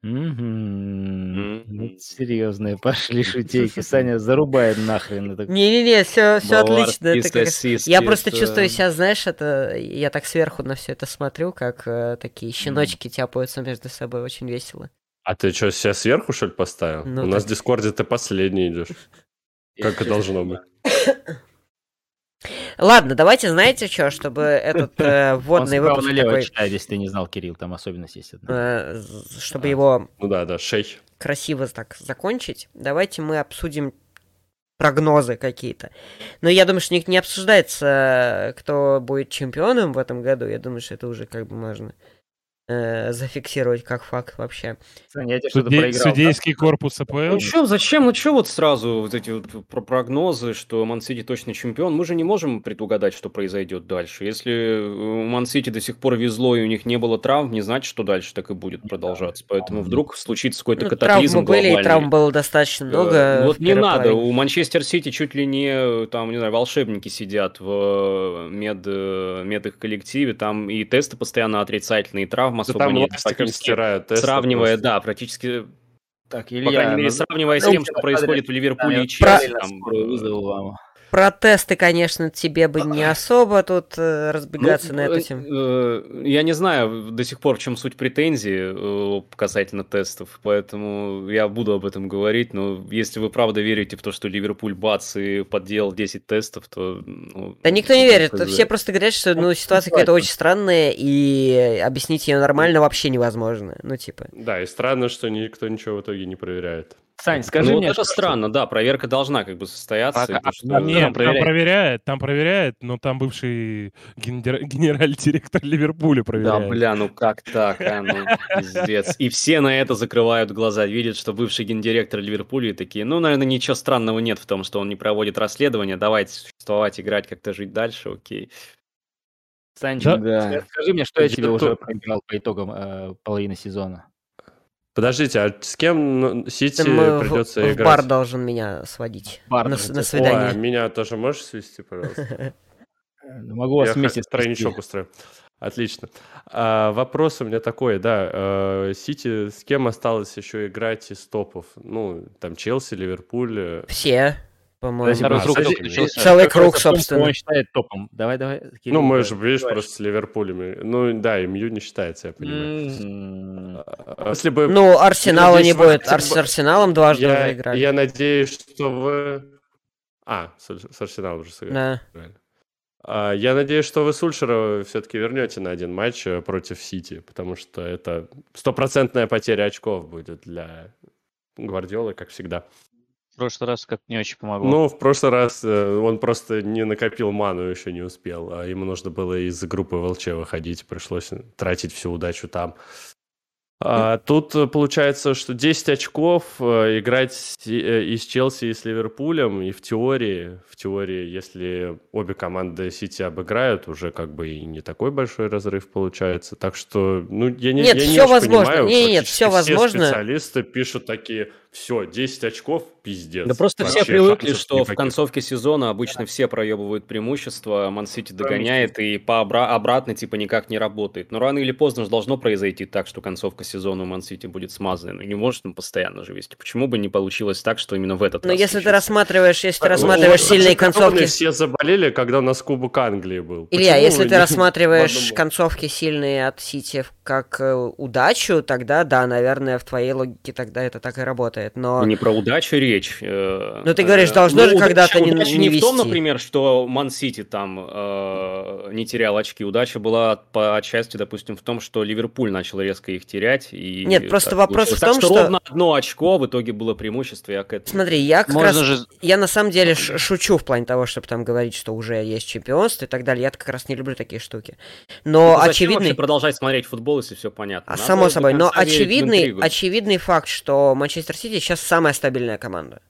[SPEAKER 2] Вот серьезные пошли шутейки. Саня зарубает нахрен это.
[SPEAKER 4] Не-не-не, все, все отлично.
[SPEAKER 7] Баварские
[SPEAKER 4] Это как раз-
[SPEAKER 7] сосиски,
[SPEAKER 4] Я просто
[SPEAKER 7] это-
[SPEAKER 4] чувствую себя, знаешь, это я так сверху на все это смотрю, как э, такие щеночки тяпаются между собой, очень весело.
[SPEAKER 3] А ты что, себя сверху, что ли, поставил?
[SPEAKER 4] Ну,
[SPEAKER 3] У нас в Дискорде ты последний идешь. Как и должно быть.
[SPEAKER 4] Ладно, давайте, знаете что, чтобы этот э, вводный выпуск
[SPEAKER 2] налево
[SPEAKER 4] такой,
[SPEAKER 2] если ты не знал, Кирилл, там особенность есть одна.
[SPEAKER 4] э, чтобы его
[SPEAKER 3] Ну да, да, шейх.
[SPEAKER 4] красиво так закончить, давайте мы обсудим прогнозы какие-то. Но я думаю, что не, не обсуждается, кто будет чемпионом в этом году. Я думаю, что это уже как бы можно э, зафиксировать как факт вообще.
[SPEAKER 2] Саня, я
[SPEAKER 6] Суде-
[SPEAKER 2] проиграл.
[SPEAKER 6] Судейский корпус АПЛ.
[SPEAKER 7] Ну чё, зачем? Ну чё вот сразу вот эти вот про прогнозы, что Ман-Сити точно чемпион? Мы же не можем предугадать, что произойдет дальше. Если у Ман-Сити до сих пор везло и у них не было травм, не значит, что дальше так и будет продолжаться. Поэтому вдруг случится какой-то
[SPEAKER 4] Ну,
[SPEAKER 7] катаклизм
[SPEAKER 4] травмы были, и
[SPEAKER 7] глобальный.
[SPEAKER 4] травм было достаточно
[SPEAKER 7] Э,
[SPEAKER 4] много.
[SPEAKER 7] Вот не надо,
[SPEAKER 4] половине.
[SPEAKER 7] у Манчестер Сити чуть ли не, там, не знаю, волшебники сидят в мед, э, мед их коллективе, там и тесты постоянно отрицательные, и травм
[SPEAKER 3] Да
[SPEAKER 7] особо
[SPEAKER 3] там
[SPEAKER 7] Практически
[SPEAKER 3] стирают
[SPEAKER 7] Сравнивая,
[SPEAKER 3] просто.
[SPEAKER 7] да, практически,
[SPEAKER 2] Так,
[SPEAKER 7] по крайней мере, сравнивая с
[SPEAKER 2] ну,
[SPEAKER 7] тем, что происходит в Ливерпуле и Челси, там,
[SPEAKER 2] вызову вам.
[SPEAKER 4] Про тесты, конечно, тебе бы не особо тут э, разбегаться
[SPEAKER 7] Ну,
[SPEAKER 4] на эту тему.
[SPEAKER 7] э, Я не знаю до сих пор, в чем суть претензий э, касательно тестов, поэтому я буду об этом говорить, но если вы правда верите в то, что Ливерпуль бац и подделал 10 тестов, то... ну,
[SPEAKER 4] Да никто не верит.
[SPEAKER 7] хз.
[SPEAKER 4] Все просто говорят, что ну, ситуация какая-то очень странная, и объяснить ее нормально вообще невозможно. Ну, типа.
[SPEAKER 3] Да, и странно, что никто ничего в итоге не проверяет.
[SPEAKER 2] Сань, скажи
[SPEAKER 7] ну,
[SPEAKER 2] мне,
[SPEAKER 7] вот это
[SPEAKER 2] что-
[SPEAKER 7] странно, да, проверка должна как бы состояться.
[SPEAKER 5] Пока-
[SPEAKER 7] и то, что-
[SPEAKER 5] а,
[SPEAKER 6] Нет, там
[SPEAKER 5] проверяет.
[SPEAKER 6] проверяет. там проверяет, но там бывший генер- генеральный директор Ливерпуля
[SPEAKER 7] Да,
[SPEAKER 6] проверяет.
[SPEAKER 7] бля, ну как так, а, ну, пиздец. И все на это закрывают глаза, видят, что бывший гендиректор Ливерпуля и такие, ну, наверное, ничего странного нет в том, что он не проводит расследование, давайте существовать, играть, как-то жить дальше, окей.
[SPEAKER 2] Санчик,
[SPEAKER 6] Да.
[SPEAKER 2] скажи мне, что я тебе уже проиграл по итогам э, половины сезона.
[SPEAKER 3] Подождите, а с кем ну, Сити
[SPEAKER 4] Там, в-
[SPEAKER 3] придется
[SPEAKER 4] в,
[SPEAKER 3] играть?
[SPEAKER 4] бар должен меня сводить.
[SPEAKER 2] Бар
[SPEAKER 4] на, на
[SPEAKER 2] тебя-
[SPEAKER 3] Ой, а
[SPEAKER 4] свидание.
[SPEAKER 3] меня тоже можешь свести, пожалуйста?
[SPEAKER 2] Ну, Могу вас
[SPEAKER 3] Я
[SPEAKER 2] вместе
[SPEAKER 3] тройничок устрою. Отлично. А, вопрос у меня такой, да. э, Сити с кем осталось еще играть из топов? Ну, там Челси, Ливерпуль. э,
[SPEAKER 4] Все, по-моему.
[SPEAKER 3] А,
[SPEAKER 2] раз о том,
[SPEAKER 4] собственно.
[SPEAKER 2] Он считает топом. Давай, давай. Кирилл,
[SPEAKER 3] Ну, мы же, видишь,
[SPEAKER 2] Давай.
[SPEAKER 3] просто с Ливерпулем. и- Ну, да, МЮ не считается, я понимаю. А Если бы...
[SPEAKER 4] Ну, Арсенала не
[SPEAKER 3] надеюсь, вы
[SPEAKER 4] будет.
[SPEAKER 3] хотя
[SPEAKER 4] Ар-
[SPEAKER 3] бы-
[SPEAKER 4] С Арсеналом дважды
[SPEAKER 3] я,
[SPEAKER 4] уже играли.
[SPEAKER 3] я надеюсь, что вы... А, с, с Арсеналом уже сыграли.
[SPEAKER 4] Да.
[SPEAKER 3] А, Я надеюсь, что вы Сульшера все-таки вернете на один матч э, против Сити, потому что это стопроцентная потеря очков будет для Гвардиолы, как всегда.
[SPEAKER 5] В прошлый раз как не очень помогло.
[SPEAKER 3] Ну, в прошлый раз э, он просто не накопил ману, еще не успел, а ему нужно было из группы ВЛЧ выходить, пришлось тратить всю удачу там. А, тут э, получается, что 10 очков э, играть с- и с Челси, и с Ливерпулем, и в теории, в теории, если обе команды Сити обыграют, уже как бы и не такой большой разрыв получается. Так что, ну, я не,
[SPEAKER 4] Нет,
[SPEAKER 3] я не
[SPEAKER 4] всё
[SPEAKER 3] очень
[SPEAKER 4] возможно.
[SPEAKER 3] понимаю,
[SPEAKER 4] Не, нет,
[SPEAKER 3] практически
[SPEAKER 4] всё возможно.
[SPEAKER 3] Все специалисты пишут такие, все, 10 очков, пиздец.
[SPEAKER 7] Да просто все
[SPEAKER 3] Вообще
[SPEAKER 7] привыкли,
[SPEAKER 3] шансов
[SPEAKER 7] что в концовке сезона обычно все проебывают преимущество, Ман-Сити догоняет и по обра- обратно типа никак не работает. Но рано или поздно же должно произойти так, что концовка сезона у Ман-Сити будет смазана. Ну, не может он постоянно же вести. Почему бы не получилось так, что именно в этот
[SPEAKER 4] Но
[SPEAKER 7] раз
[SPEAKER 4] если ты
[SPEAKER 7] случится?
[SPEAKER 4] рассматриваешь, если ты
[SPEAKER 3] Ну,
[SPEAKER 4] рассматриваешь
[SPEAKER 3] вот
[SPEAKER 4] сильные
[SPEAKER 3] Лондон
[SPEAKER 4] концовки...
[SPEAKER 3] все заболели, когда у нас Кубок Англии был.
[SPEAKER 4] Илья,
[SPEAKER 3] Почему
[SPEAKER 4] если ты
[SPEAKER 3] не-
[SPEAKER 4] рассматриваешь концовки сильные от Сити как э, удачу, тогда да, наверное, в твоей логике тогда это так и работает. Но
[SPEAKER 7] Не про удачу речь. э,
[SPEAKER 4] Ну, ты говоришь,
[SPEAKER 7] э,
[SPEAKER 4] должно же
[SPEAKER 7] удача-
[SPEAKER 4] когда-то не-
[SPEAKER 7] удача
[SPEAKER 4] не
[SPEAKER 7] не в том,
[SPEAKER 4] вести.
[SPEAKER 7] например, что Ман-Сити там э, не терял очки. Удача была по отчасти, допустим, в том, что Ливерпуль начал резко их терять. И
[SPEAKER 4] Нет, просто вопрос в том,
[SPEAKER 7] так что,
[SPEAKER 4] что-
[SPEAKER 7] ровно одно очко в итоге было преимущество. Я к этому.
[SPEAKER 4] смотри, я как
[SPEAKER 5] Можно
[SPEAKER 4] раз...
[SPEAKER 5] же
[SPEAKER 4] Я на самом деле ш- шучу в плане того, чтобы там говорить, что уже есть чемпионство и так далее. Я как раз не люблю такие штуки. Но
[SPEAKER 7] Ну, вообще продолжать смотреть футбол, если все понятно?
[SPEAKER 4] А
[SPEAKER 7] Надо
[SPEAKER 4] само собой, но очевидный, очевидный факт, что Манчестер Сити Сити сейчас самая стабильная команда.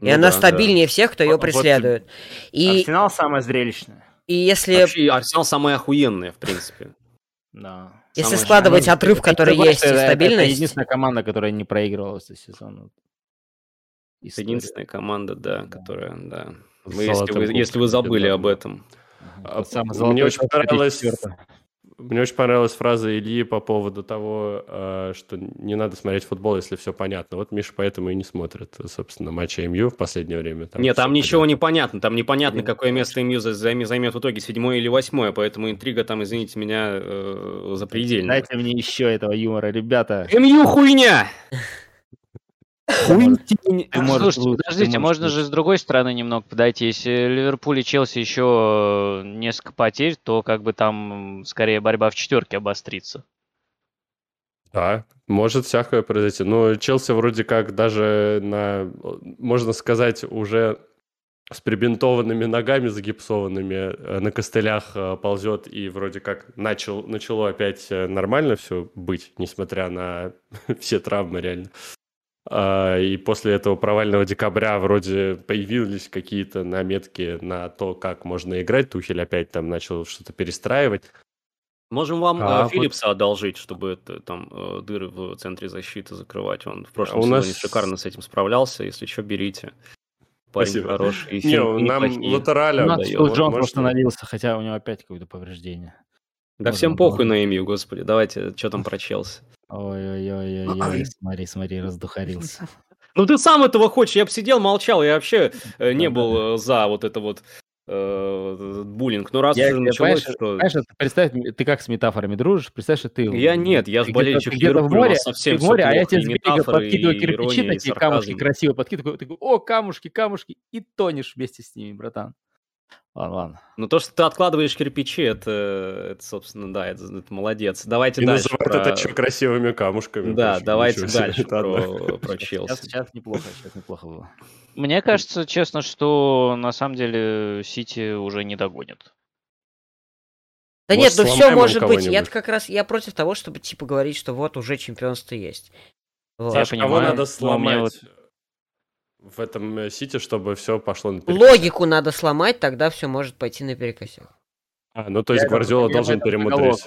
[SPEAKER 4] И
[SPEAKER 7] Ну
[SPEAKER 4] она
[SPEAKER 7] да,
[SPEAKER 4] стабильнее всех, кто ее
[SPEAKER 2] Вот- вот
[SPEAKER 4] преследует. И,
[SPEAKER 2] Арсенал самое зрелищное.
[SPEAKER 4] и
[SPEAKER 7] да.
[SPEAKER 4] если,
[SPEAKER 7] Вообще, Арсенал самая охуенная, в принципе.
[SPEAKER 2] Да.
[SPEAKER 4] если складывать отрыв,
[SPEAKER 2] это-
[SPEAKER 4] который
[SPEAKER 2] это-
[SPEAKER 4] есть, и
[SPEAKER 2] это- Это
[SPEAKER 4] стабильность,
[SPEAKER 2] единственная команда, которая не проигрывала этот сезон.
[SPEAKER 7] Это
[SPEAKER 2] История.
[SPEAKER 7] единственная команда, да,
[SPEAKER 2] Да.
[SPEAKER 7] которая, да. Вы, если, вы,
[SPEAKER 3] кубком,
[SPEAKER 7] если вы забыли
[SPEAKER 3] да.
[SPEAKER 7] об этом.
[SPEAKER 2] Ага.
[SPEAKER 3] А, мне очень понравилось-
[SPEAKER 2] 2004.
[SPEAKER 3] Мне очень понравилась фраза Ильи по поводу того, э, что не надо смотреть футбол, если все понятно. Вот Миша поэтому и не смотрит, собственно, матчи МЮ в последнее время.
[SPEAKER 7] Нет, там ничего
[SPEAKER 3] понятно.
[SPEAKER 7] не понятно. Там непонятно,
[SPEAKER 3] Блин,
[SPEAKER 7] какое место МЮ за- займе- займет в итоге, седьмое или восьмое. Поэтому интрига там, извините меня, э, запредельная.
[SPEAKER 2] Дайте мне еще этого юмора, ребята.
[SPEAKER 7] МЮ хуйня!
[SPEAKER 2] Можешь
[SPEAKER 5] Слушайте, подождите, можно же с другой стороны немного подойти. Если Ливерпуль и Челси еще несколько потерь, то как бы там скорее борьба в четверке обострится.
[SPEAKER 3] Да, может всякое произойти. Но Челси вроде как даже на, можно сказать, уже с прибинтованными ногами, загипсованными, э, на костылях э, ползет и вроде как начал, начало опять э, нормально все быть, несмотря на все травмы реально. А, И после этого провального декабря вроде появились какие-то наметки на то, как можно играть. Тухель опять там начал что-то перестраивать.
[SPEAKER 7] Можем вам
[SPEAKER 3] А,
[SPEAKER 7] э,
[SPEAKER 3] вот-
[SPEAKER 7] Филлипса одолжить, чтобы это, там э, дыры в центре защиты закрывать. Он в прошлом
[SPEAKER 3] А у
[SPEAKER 7] сезоне
[SPEAKER 3] нас-
[SPEAKER 7] шикарно с этим справлялся. Если что, берите. Парень
[SPEAKER 3] Спасибо.
[SPEAKER 7] хороший. И
[SPEAKER 3] Не, нам
[SPEAKER 7] неплохие.
[SPEAKER 3] латераля...
[SPEAKER 2] У нас Джонс
[SPEAKER 3] может,
[SPEAKER 2] восстановился, хотя у него опять какое-то повреждение.
[SPEAKER 7] Да
[SPEAKER 2] Можно
[SPEAKER 7] всем
[SPEAKER 2] было.
[SPEAKER 7] похуй на МЮ, господи. Давайте, что там про Челси.
[SPEAKER 2] Ой-ой-ой-ой, смотри, смотри, раздухарился.
[SPEAKER 7] Ну ты сам этого хочешь, я бы сидел, молчал, я вообще э, не был э, за вот это вот э, буллинг. Ну раз
[SPEAKER 2] Я-
[SPEAKER 7] уже началось,
[SPEAKER 2] понимаешь,
[SPEAKER 7] что...
[SPEAKER 2] Знаешь, вот представь, ты как с метафорами дружишь, представь, что ты...
[SPEAKER 7] Я нет, я
[SPEAKER 2] ты
[SPEAKER 7] болельщик
[SPEAKER 2] где-то- в море,
[SPEAKER 7] совсем
[SPEAKER 2] ты в море, а я тебе с берега подкидываю
[SPEAKER 7] и
[SPEAKER 2] кирпичи, такие камушки красиво подкидываю, такой, о, камушки, камушки, и тонешь вместе с ними, братан. Ладно, ладно.
[SPEAKER 7] Ну то, что ты откладываешь кирпичи, это, это собственно, да, это, это молодец. Давайте
[SPEAKER 3] И
[SPEAKER 7] дальше
[SPEAKER 3] называют
[SPEAKER 7] про-
[SPEAKER 3] это еще красивыми камушками.
[SPEAKER 7] Да,
[SPEAKER 3] Вообще,
[SPEAKER 7] давайте дальше
[SPEAKER 3] это
[SPEAKER 7] про, про
[SPEAKER 2] Сейчас,
[SPEAKER 7] Челси.
[SPEAKER 2] сейчас неплохо, сейчас неплохо было.
[SPEAKER 5] Мне кажется, честно, что на самом деле Сити уже не догонит.
[SPEAKER 4] Да
[SPEAKER 3] Может,
[SPEAKER 4] нет, ну все может быть. Я как раз я против того, чтобы типа говорить, что вот уже чемпионство есть. Вот.
[SPEAKER 5] Я
[SPEAKER 3] Саша, кого
[SPEAKER 5] понимаю,
[SPEAKER 3] надо сломать в этом э, Сити, чтобы все пошло на
[SPEAKER 4] Логику надо сломать, тогда все может пойти наперекосяк.
[SPEAKER 3] А, ну то есть
[SPEAKER 2] Я
[SPEAKER 3] Гвардиола должен перемудрить.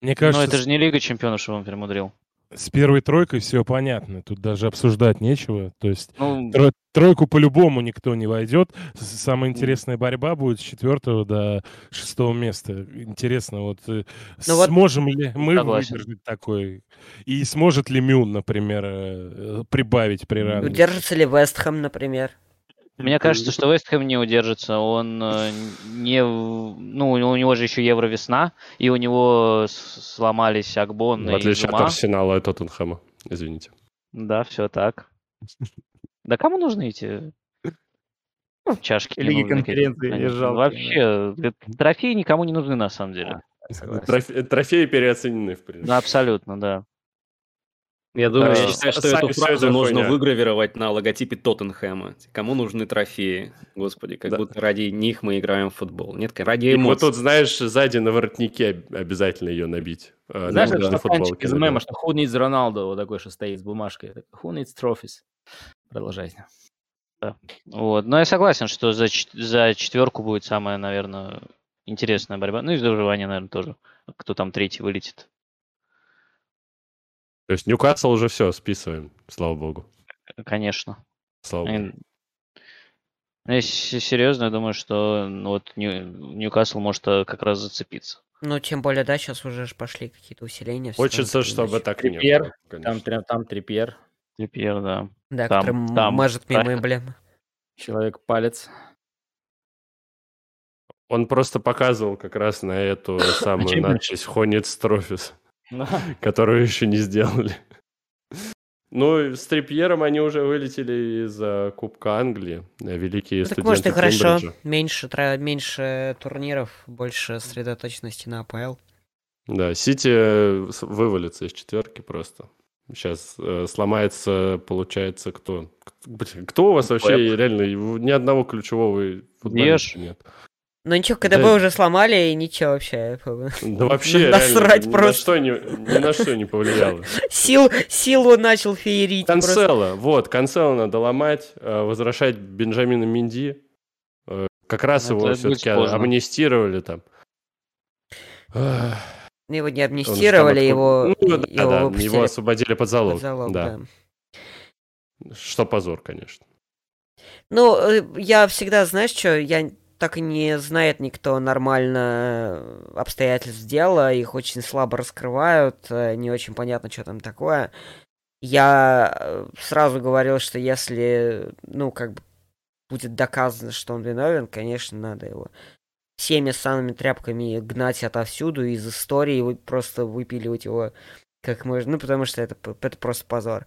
[SPEAKER 6] Мне
[SPEAKER 5] Но
[SPEAKER 6] кажется,
[SPEAKER 5] это же не Лига Чемпионов, чтобы он перемудрил.
[SPEAKER 6] С первой тройкой все понятно. Тут даже обсуждать нечего. То есть
[SPEAKER 5] Ну,
[SPEAKER 6] тро- тройку по-любому никто не войдет. Самая интересная борьба будет с четвертого до шестого места. Интересно, вот, э,
[SPEAKER 4] Ну вот-
[SPEAKER 6] сможем ли мы
[SPEAKER 5] Согласен.
[SPEAKER 6] выдержать такой? И сможет ли Мюн, например, э, прибавить при равенстве?
[SPEAKER 4] Удержится ли Вестхэм, например?
[SPEAKER 5] Мне кажется, что Вест Хэм не удержится. Он э, не... Ну, у него же еще Евровесна, и у него сломались Акбон
[SPEAKER 3] В
[SPEAKER 5] и
[SPEAKER 3] отличие от
[SPEAKER 5] Зума.
[SPEAKER 3] Арсенала и Тоттенхэма. Извините.
[SPEAKER 5] Да, все так. Да кому нужны эти чашки?
[SPEAKER 2] Лиги конференции жалко,
[SPEAKER 5] Вообще, э, трофеи никому не нужны на самом деле.
[SPEAKER 3] Трофеи переоценены, в принципе.
[SPEAKER 5] Абсолютно, да.
[SPEAKER 7] Я думаю,
[SPEAKER 3] Да.
[SPEAKER 7] я считаю, что эту фразу нужно
[SPEAKER 3] хуйня.
[SPEAKER 7] выгравировать на логотипе Тоттенхэма. Кому нужны трофеи? Господи, как
[SPEAKER 3] Да.
[SPEAKER 7] будто ради них мы играем в футбол. Нет, ради
[SPEAKER 3] И вот
[SPEAKER 7] эмоций.
[SPEAKER 3] тут, знаешь, сзади на воротнике об- обязательно ее набить. Э,
[SPEAKER 2] Знаешь,
[SPEAKER 3] на-
[SPEAKER 2] это
[SPEAKER 3] на футболке
[SPEAKER 2] из мема, что who needs Ronaldo, вот такой, что стоит с бумажкой. Who needs trophies? Продолжайте.
[SPEAKER 5] Вот. Но я согласен, что за, за четверку будет самая, наверное, интересная борьба. Ну и за выживание, наверное, тоже. Кто там третий вылетит.
[SPEAKER 3] То есть Ньюкасл уже все, списываем, слава богу.
[SPEAKER 5] Конечно.
[SPEAKER 3] Слава богу.
[SPEAKER 5] Ну, Если серьезно, я думаю, что ну, вот Нью- Ньюкасл может э, как раз зацепиться.
[SPEAKER 4] Ну, тем более, да, сейчас уже ж пошли какие-то усиления.
[SPEAKER 3] Хочется, чтобы так и не
[SPEAKER 2] Трипьер,
[SPEAKER 3] было.
[SPEAKER 2] Там,
[SPEAKER 3] конечно.
[SPEAKER 2] тря- там трипьер,
[SPEAKER 5] Трипьер, да.
[SPEAKER 4] Да,
[SPEAKER 5] там-
[SPEAKER 4] который
[SPEAKER 5] там,
[SPEAKER 4] мажет мимо эмблемы.
[SPEAKER 2] человек палец.
[SPEAKER 3] Он просто показывал как раз на эту самую надпись «Хонец Трофис», которую еще не сделали. Ну, с Трипьером они уже вылетели из э, Кубка Англии. Великие
[SPEAKER 4] Ну, так
[SPEAKER 3] студенты
[SPEAKER 4] может и хорошо. Меньше, тра- меньше турниров, больше сосредоточенности на АПЛ.
[SPEAKER 3] Да, Сити э, вывалится из четверки просто. Сейчас э, сломается, получается, кто? Кто у вас вообще реально? Его- Ни одного ключевого футболиста нет.
[SPEAKER 4] Ну ничего, КДБ
[SPEAKER 3] Да.
[SPEAKER 4] уже сломали, и ничего вообще.
[SPEAKER 3] Да вообще,
[SPEAKER 4] Насрать
[SPEAKER 3] реально, ни
[SPEAKER 4] просто.
[SPEAKER 3] На что не, ни на что не повлияло.
[SPEAKER 4] сил, силу начал феерить. просто.
[SPEAKER 3] Канцела, вот, Канцела надо ломать, э, возвращать Бенджамина Минди. Э, Как раз
[SPEAKER 5] Ну,
[SPEAKER 3] его все-таки амнистировали там. Ах,
[SPEAKER 4] Его не амнистировали, его,
[SPEAKER 3] Ну, да,
[SPEAKER 4] его
[SPEAKER 3] да,
[SPEAKER 4] выпустили
[SPEAKER 3] его освободили под залог.
[SPEAKER 4] под залог,
[SPEAKER 3] да.
[SPEAKER 4] да.
[SPEAKER 3] Что позор, конечно.
[SPEAKER 4] Ну, э, я всегда, знаешь что, я так и не знает никто нормально э, обстоятельств дела, их очень слабо раскрывают, э, не очень понятно, что там такое. Я э, сразу говорил, что если, ну, как бы будет доказано, что он виновен, конечно, надо его всеми самыми тряпками гнать отовсюду, из истории вы- просто выпиливать его как можно, ну, потому что это, это просто позор.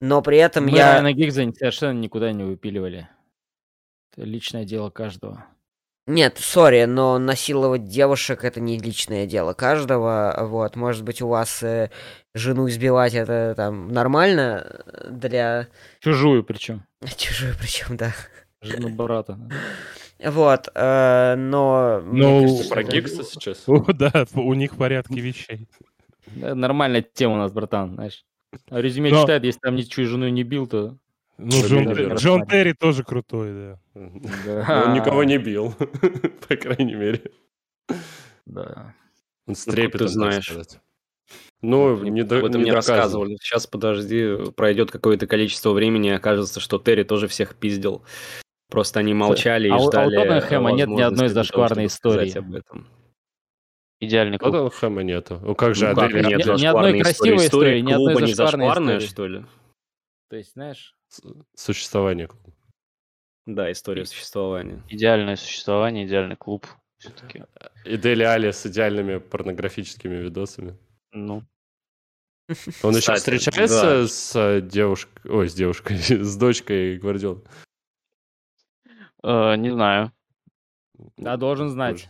[SPEAKER 4] Но при этом
[SPEAKER 2] Мы
[SPEAKER 4] я...
[SPEAKER 2] Райана Гиггса совершенно никуда не выпиливали. Это личное дело каждого.
[SPEAKER 4] Нет, сори, но насиловать девушек это не личное дело каждого. Вот, может быть, у вас э, жену избивать это там нормально для
[SPEAKER 2] Чужую причем.
[SPEAKER 4] чужой, причем, да.
[SPEAKER 2] Жену брата.
[SPEAKER 4] Вот, э, но
[SPEAKER 6] Ну,
[SPEAKER 4] кажется,
[SPEAKER 3] Про
[SPEAKER 4] это-
[SPEAKER 3] Гиггса сейчас?
[SPEAKER 6] О, да, у них в порядке вещей.
[SPEAKER 2] Нормальная тема у нас, братан, знаешь. Резюме
[SPEAKER 6] Но-
[SPEAKER 2] читает, если там ничью жену не бил, то...
[SPEAKER 6] Ну, Джон, Джон. Терри тоже крутой, да.
[SPEAKER 3] Он никого не бил, по крайней мере.
[SPEAKER 2] Да.
[SPEAKER 3] Он с
[SPEAKER 7] Ну,
[SPEAKER 3] трепетом,
[SPEAKER 7] ты
[SPEAKER 3] так
[SPEAKER 7] знаешь.
[SPEAKER 3] Ну, не, до-
[SPEAKER 7] Об этом
[SPEAKER 3] не
[SPEAKER 7] рассказывали. Сейчас, подожди, пройдет какое-то количество времени, и окажется, что Терри тоже всех пиздил. Просто они молчали
[SPEAKER 2] А у- а
[SPEAKER 7] и
[SPEAKER 2] у
[SPEAKER 7] ждали
[SPEAKER 2] Тоттенхэма нет ни одной зашкварной истории.
[SPEAKER 7] об этом.
[SPEAKER 5] Идеальный клуб.
[SPEAKER 3] Тоттенхэма нету. Ну как же,
[SPEAKER 7] Ну, как
[SPEAKER 3] Адель
[SPEAKER 7] нет
[SPEAKER 2] ни- одной
[SPEAKER 7] зашкварной
[SPEAKER 2] красивой истории, ни одной
[SPEAKER 7] не
[SPEAKER 2] зашкварной
[SPEAKER 7] зашкварная,
[SPEAKER 2] истории.
[SPEAKER 7] что ли?
[SPEAKER 2] То есть, знаешь...
[SPEAKER 3] Существование клуба.
[SPEAKER 7] Да, история существования.
[SPEAKER 5] Идеальное существование, идеальный клуб. Все-таки.
[SPEAKER 3] И Дели Али с идеальными порнографическими видосами.
[SPEAKER 5] Ну,
[SPEAKER 3] Он еще
[SPEAKER 7] Кстати,
[SPEAKER 3] встречается
[SPEAKER 7] да.
[SPEAKER 3] с э, девушкой, ой, с девушкой, с дочкой Гвардиолы?
[SPEAKER 5] э, не знаю.
[SPEAKER 2] Да, должен знать.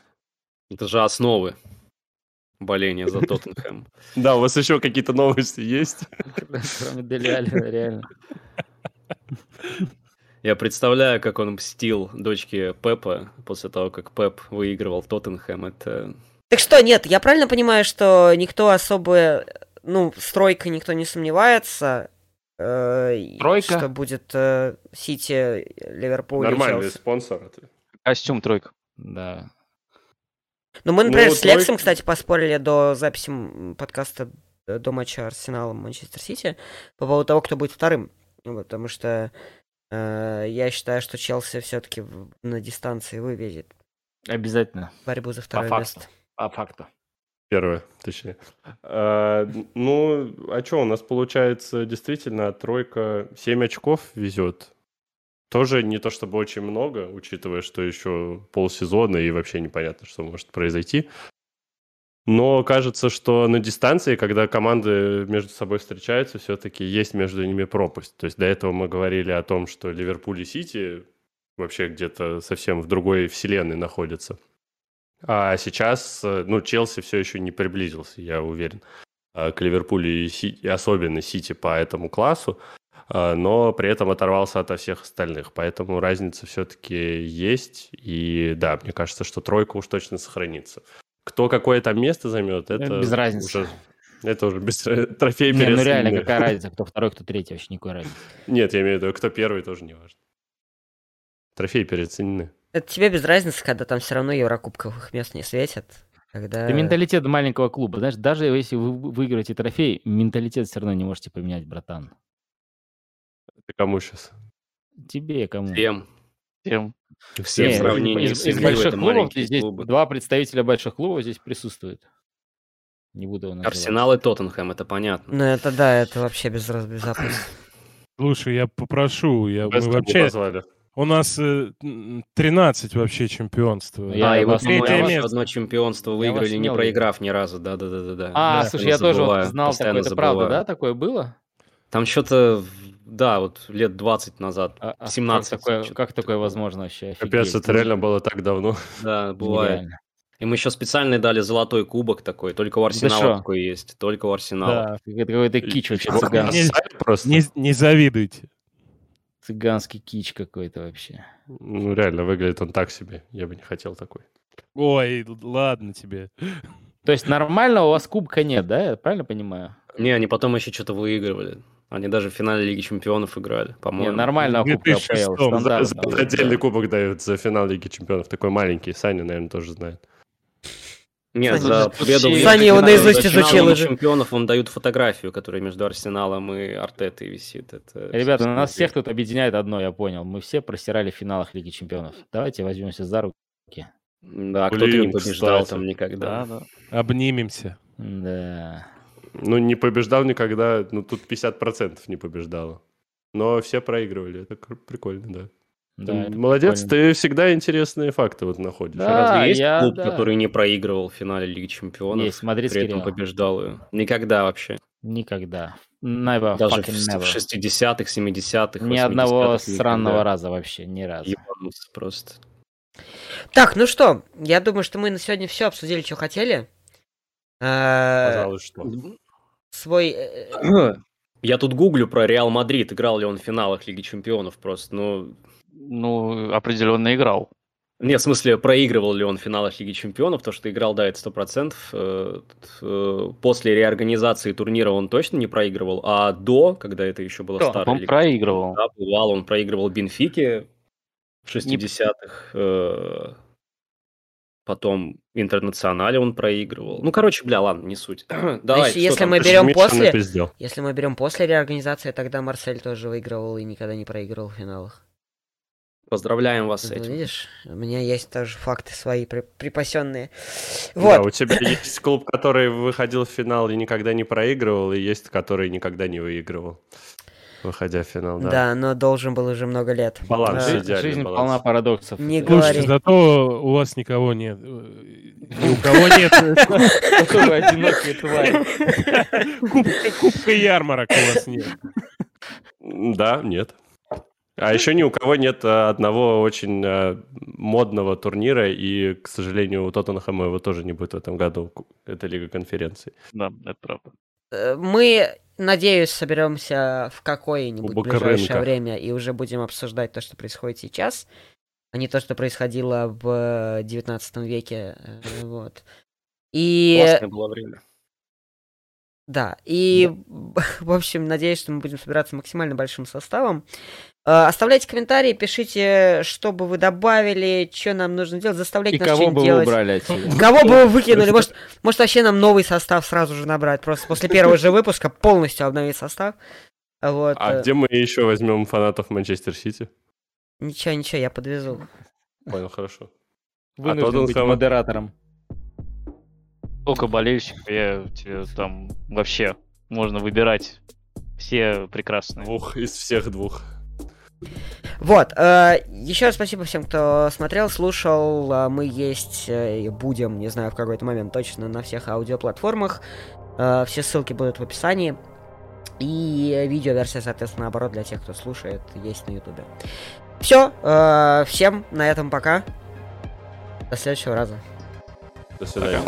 [SPEAKER 7] Это же основы боления за Тоттенхэм.
[SPEAKER 3] Да, у вас еще какие-то новости есть?
[SPEAKER 2] Кроме Дели реально.
[SPEAKER 7] Я представляю, как он мстил дочке Пепа после того, как Пеп выигрывал Тоттенхэм. Это
[SPEAKER 4] Так что, нет, я правильно понимаю, что никто особо, ну, стройка никто не сомневается, э,
[SPEAKER 2] Тройка?
[SPEAKER 4] что будет э, Сити, Ливерпуль
[SPEAKER 3] Нормальный
[SPEAKER 4] Челси.
[SPEAKER 3] спонсор. это.
[SPEAKER 5] Костюм тройка.
[SPEAKER 2] Да.
[SPEAKER 4] Ну, мы, например,
[SPEAKER 3] Ну,
[SPEAKER 4] с Лексом,
[SPEAKER 3] тройка-
[SPEAKER 4] кстати, поспорили до записи подкаста э, до матча Арсенала Манчестер Сити по поводу того, кто будет вторым. Ну, Потому что э, я считаю, что Челси все-таки на дистанции выведет
[SPEAKER 2] Обязательно.
[SPEAKER 4] борьбу за второе
[SPEAKER 2] факту.
[SPEAKER 4] место.
[SPEAKER 2] По факту.
[SPEAKER 3] Первое, точнее. А, ну, а что, у нас получается действительно тройка 7 очков везет. Тоже не то чтобы очень много, учитывая, что еще полсезона и вообще непонятно, что может произойти. Но кажется, что на дистанции, когда команды между собой встречаются, все-таки есть между ними пропасть. То есть до этого мы говорили о том, что Ливерпуль и Сити вообще где-то совсем в другой вселенной находятся. А сейчас, ну, Челси все еще не приблизился, я уверен, э, к Ливерпулю и, Си- и особенно Сити по этому классу, э, но при этом оторвался от всех остальных. Поэтому разница все-таки есть. И да, мне кажется, что тройка уж точно сохранится. Кто какое там место займет, это
[SPEAKER 2] без разницы.
[SPEAKER 3] уже это уже без трофей
[SPEAKER 2] Не, ну реально, какая разница, кто второй, кто третий, вообще никакой разницы.
[SPEAKER 3] Нет, я имею в виду, кто первый, тоже не важно. Трофеи переоценены.
[SPEAKER 4] Это тебе без разницы, когда там все равно еврокубковых мест не светят. Когда...
[SPEAKER 2] Это менталитет маленького клуба. Знаешь, даже если вы выиграете трофей, менталитет все равно не можете поменять, братан.
[SPEAKER 3] Это кому сейчас?
[SPEAKER 2] Тебе кому?
[SPEAKER 7] всем.
[SPEAKER 5] Всем.
[SPEAKER 7] Всем
[SPEAKER 2] Не,
[SPEAKER 7] в сравнении
[SPEAKER 2] из,
[SPEAKER 7] с
[SPEAKER 2] из больших клубов здесь
[SPEAKER 7] клубы.
[SPEAKER 2] два представителя больших клубов здесь присутствуют. Не буду его называть.
[SPEAKER 7] Арсенал и Тоттенхэм, это понятно.
[SPEAKER 4] Ну это да, это вообще без раз без вопросов.
[SPEAKER 6] Слушай, я попрошу, я, мы вообще,
[SPEAKER 3] позвали.
[SPEAKER 6] у нас э, м, 13 вообще чемпионства.
[SPEAKER 2] Я
[SPEAKER 7] а, и по-моему,
[SPEAKER 6] место.
[SPEAKER 7] одно чемпионство
[SPEAKER 2] Я
[SPEAKER 7] выиграли, не проиграв ни разу. Да-да-да-да.
[SPEAKER 2] А,
[SPEAKER 6] Да,
[SPEAKER 2] слушай, я тоже вот знал такое, это правда, да, такое было?
[SPEAKER 7] Там что-то, да, вот лет 20 назад,
[SPEAKER 2] А- а
[SPEAKER 7] 17.
[SPEAKER 2] Как такое, как такое возможно вообще?
[SPEAKER 3] Капец,
[SPEAKER 2] Офигеть.
[SPEAKER 3] это реально было так давно.
[SPEAKER 7] Да, бывает.
[SPEAKER 2] Нереально.
[SPEAKER 7] И мы еще специально дали золотой кубок такой, только у Арсенала
[SPEAKER 2] шо?
[SPEAKER 7] такой есть, только у Арсенала.
[SPEAKER 2] Да, это какой-то кич вообще цыганский.
[SPEAKER 6] Не-
[SPEAKER 3] просто.
[SPEAKER 6] Не, не завидуйте.
[SPEAKER 2] Цыганский кич какой-то вообще.
[SPEAKER 3] Ну, реально, выглядит он так себе. Я бы не хотел такой.
[SPEAKER 6] Ой, ладно тебе.
[SPEAKER 2] То есть нормально у вас кубка нет, да? Я правильно понимаю?
[SPEAKER 7] Не, они потом еще что-то выигрывали. Они даже в финале Лиги Чемпионов играли,
[SPEAKER 2] Не,
[SPEAKER 7] по-моему.
[SPEAKER 2] нормального
[SPEAKER 6] В
[SPEAKER 2] кубка
[SPEAKER 6] 2006
[SPEAKER 2] АПЛ,
[SPEAKER 3] За,
[SPEAKER 2] стандартно.
[SPEAKER 3] за отдельный кубок дают за финал Лиги Чемпионов. Такой маленький. Саня, наверное, тоже знает.
[SPEAKER 7] Нет,
[SPEAKER 4] Саня
[SPEAKER 7] за победу
[SPEAKER 4] Саня его
[SPEAKER 7] Чемпионов-
[SPEAKER 4] наизусть
[SPEAKER 7] за
[SPEAKER 4] изучил уже.
[SPEAKER 7] Чемпионов вам дают фотографию, которая между Арсеналом и Артетой висит. Это,
[SPEAKER 2] Ребята, нас всех тут объединяет одно, я понял. Мы все просирали в финалах Лиги Чемпионов. Давайте возьмемся за руки.
[SPEAKER 7] Да, кто-то не побеждал
[SPEAKER 3] кстати.
[SPEAKER 7] там никогда.
[SPEAKER 5] Да, да.
[SPEAKER 6] Обнимемся.
[SPEAKER 2] Да.
[SPEAKER 3] Ну, не побеждал никогда. Ну, тут 50% не побеждало. Но все проигрывали. Это прикольно, да.
[SPEAKER 2] да
[SPEAKER 3] молодец,
[SPEAKER 2] прикольно.
[SPEAKER 3] ты всегда интересные факты вот находишь.
[SPEAKER 2] Да.
[SPEAKER 7] Разве есть
[SPEAKER 2] я-
[SPEAKER 7] клуб,
[SPEAKER 2] да.
[SPEAKER 7] который не проигрывал в финале Лиги Чемпионов?
[SPEAKER 2] Есть, мадридский
[SPEAKER 7] при этом
[SPEAKER 2] Реал.
[SPEAKER 7] побеждал ее? Никогда вообще.
[SPEAKER 2] Никогда. Never
[SPEAKER 7] Даже в,
[SPEAKER 2] never.
[SPEAKER 7] в 60-х, 70-х,
[SPEAKER 2] Ни одного
[SPEAKER 7] 80-х
[SPEAKER 2] странного
[SPEAKER 7] никогда.
[SPEAKER 2] раза вообще, ни разу.
[SPEAKER 7] Ебануться просто.
[SPEAKER 4] Так, ну что, я думаю, что мы на сегодня все обсудили, что хотели. Э,
[SPEAKER 3] Пожалуй, что.
[SPEAKER 4] Свой... э,
[SPEAKER 7] Я тут гуглю про Реал Мадрид, играл ли он в финалах Лиги Чемпионов просто, ну...
[SPEAKER 5] Ну, определенно играл.
[SPEAKER 7] Нет, в смысле, проигрывал ли он в финалах Лиги Чемпионов, то, что играл, да, это 100%. Э, э, После реорганизации турнира он точно не проигрывал, а до, когда это еще было
[SPEAKER 4] Кто?
[SPEAKER 7] старая
[SPEAKER 5] Он
[SPEAKER 7] Лига
[SPEAKER 5] проигрывал.
[SPEAKER 7] Да, бывал, он проигрывал Бенфике в 60-х. э, Потом Интернационале он проигрывал. Ну, короче, бля, ладно, не суть. Давай,
[SPEAKER 4] если-
[SPEAKER 7] что
[SPEAKER 4] если
[SPEAKER 7] там?
[SPEAKER 4] мы берем после-. Если мы берем после реорганизации, тогда Марсель тоже выигрывал и никогда не проигрывал в финалах.
[SPEAKER 7] Поздравляем вас с
[SPEAKER 4] Ну,
[SPEAKER 7] этим.
[SPEAKER 4] видишь, у меня есть тоже факты свои при- припасенные.
[SPEAKER 3] Да,
[SPEAKER 4] Вот.
[SPEAKER 3] у тебя есть клуб, который выходил в финал и никогда не проигрывал, и есть, который никогда не выигрывал, выходя в финал, да.
[SPEAKER 4] Да, но должен был уже много лет.
[SPEAKER 3] Баланс
[SPEAKER 4] Да.
[SPEAKER 2] Жизнь,
[SPEAKER 3] идеальный
[SPEAKER 2] жизнь
[SPEAKER 3] баланс.
[SPEAKER 2] полна парадоксов.
[SPEAKER 4] Не
[SPEAKER 2] Это-
[SPEAKER 4] говори.
[SPEAKER 6] Слушайте, зато у вас никого нет. э, Ни у кого нет
[SPEAKER 2] Зато вы одинокие твари.
[SPEAKER 6] кубка, ярмарок у вас нет.
[SPEAKER 3] Да, нет. А еще ни у кого нет а, одного очень а, модного турнира, и, к сожалению, у Тоттенхэма его тоже не будет в этом году. Это Лига конференций.
[SPEAKER 5] Да, это правда.
[SPEAKER 4] Э, Мы, надеюсь, соберемся в какое-нибудь ближайшее время и уже будем обсуждать то, что происходит сейчас, а не то, что происходило в 19 веке. э, Вот. И
[SPEAKER 7] Классное было время.
[SPEAKER 4] Да, и, в общем, надеюсь, что мы будем собираться максимально большим составом. Э, Оставляйте комментарии, пишите, что бы вы добавили, что нам нужно делать, заставляйте
[SPEAKER 2] И
[SPEAKER 4] нас
[SPEAKER 2] кого
[SPEAKER 4] что-нибудь
[SPEAKER 2] бы вы
[SPEAKER 4] делать.
[SPEAKER 2] убрали отсюда?
[SPEAKER 4] Кого бы вы выкинули? Может, может, вообще нам новый состав сразу же набрать. Просто после первого же выпуска полностью обновить состав. Вот.
[SPEAKER 3] А где мы еще возьмем фанатов Манчестер Сити?
[SPEAKER 4] Ничего, ничего, я подвезу.
[SPEAKER 3] Понял, хорошо.
[SPEAKER 2] Вынужден быть
[SPEAKER 3] Тоттенхэма?
[SPEAKER 2] модератором.
[SPEAKER 5] Сколько болельщиков, я тебе там вообще можно выбирать. Все прекрасные.
[SPEAKER 3] Двух из всех двух.
[SPEAKER 4] Вот, э, еще раз спасибо всем, кто смотрел, слушал. Э, Мы есть э, и будем, не знаю, в какой-то момент точно на всех аудиоплатформах. Э, Все ссылки будут в описании. И видеоверсия, соответственно, наоборот, для тех, кто слушает, есть на ютубе. Все, всем на этом пока. До следующего раза.
[SPEAKER 3] До свидания.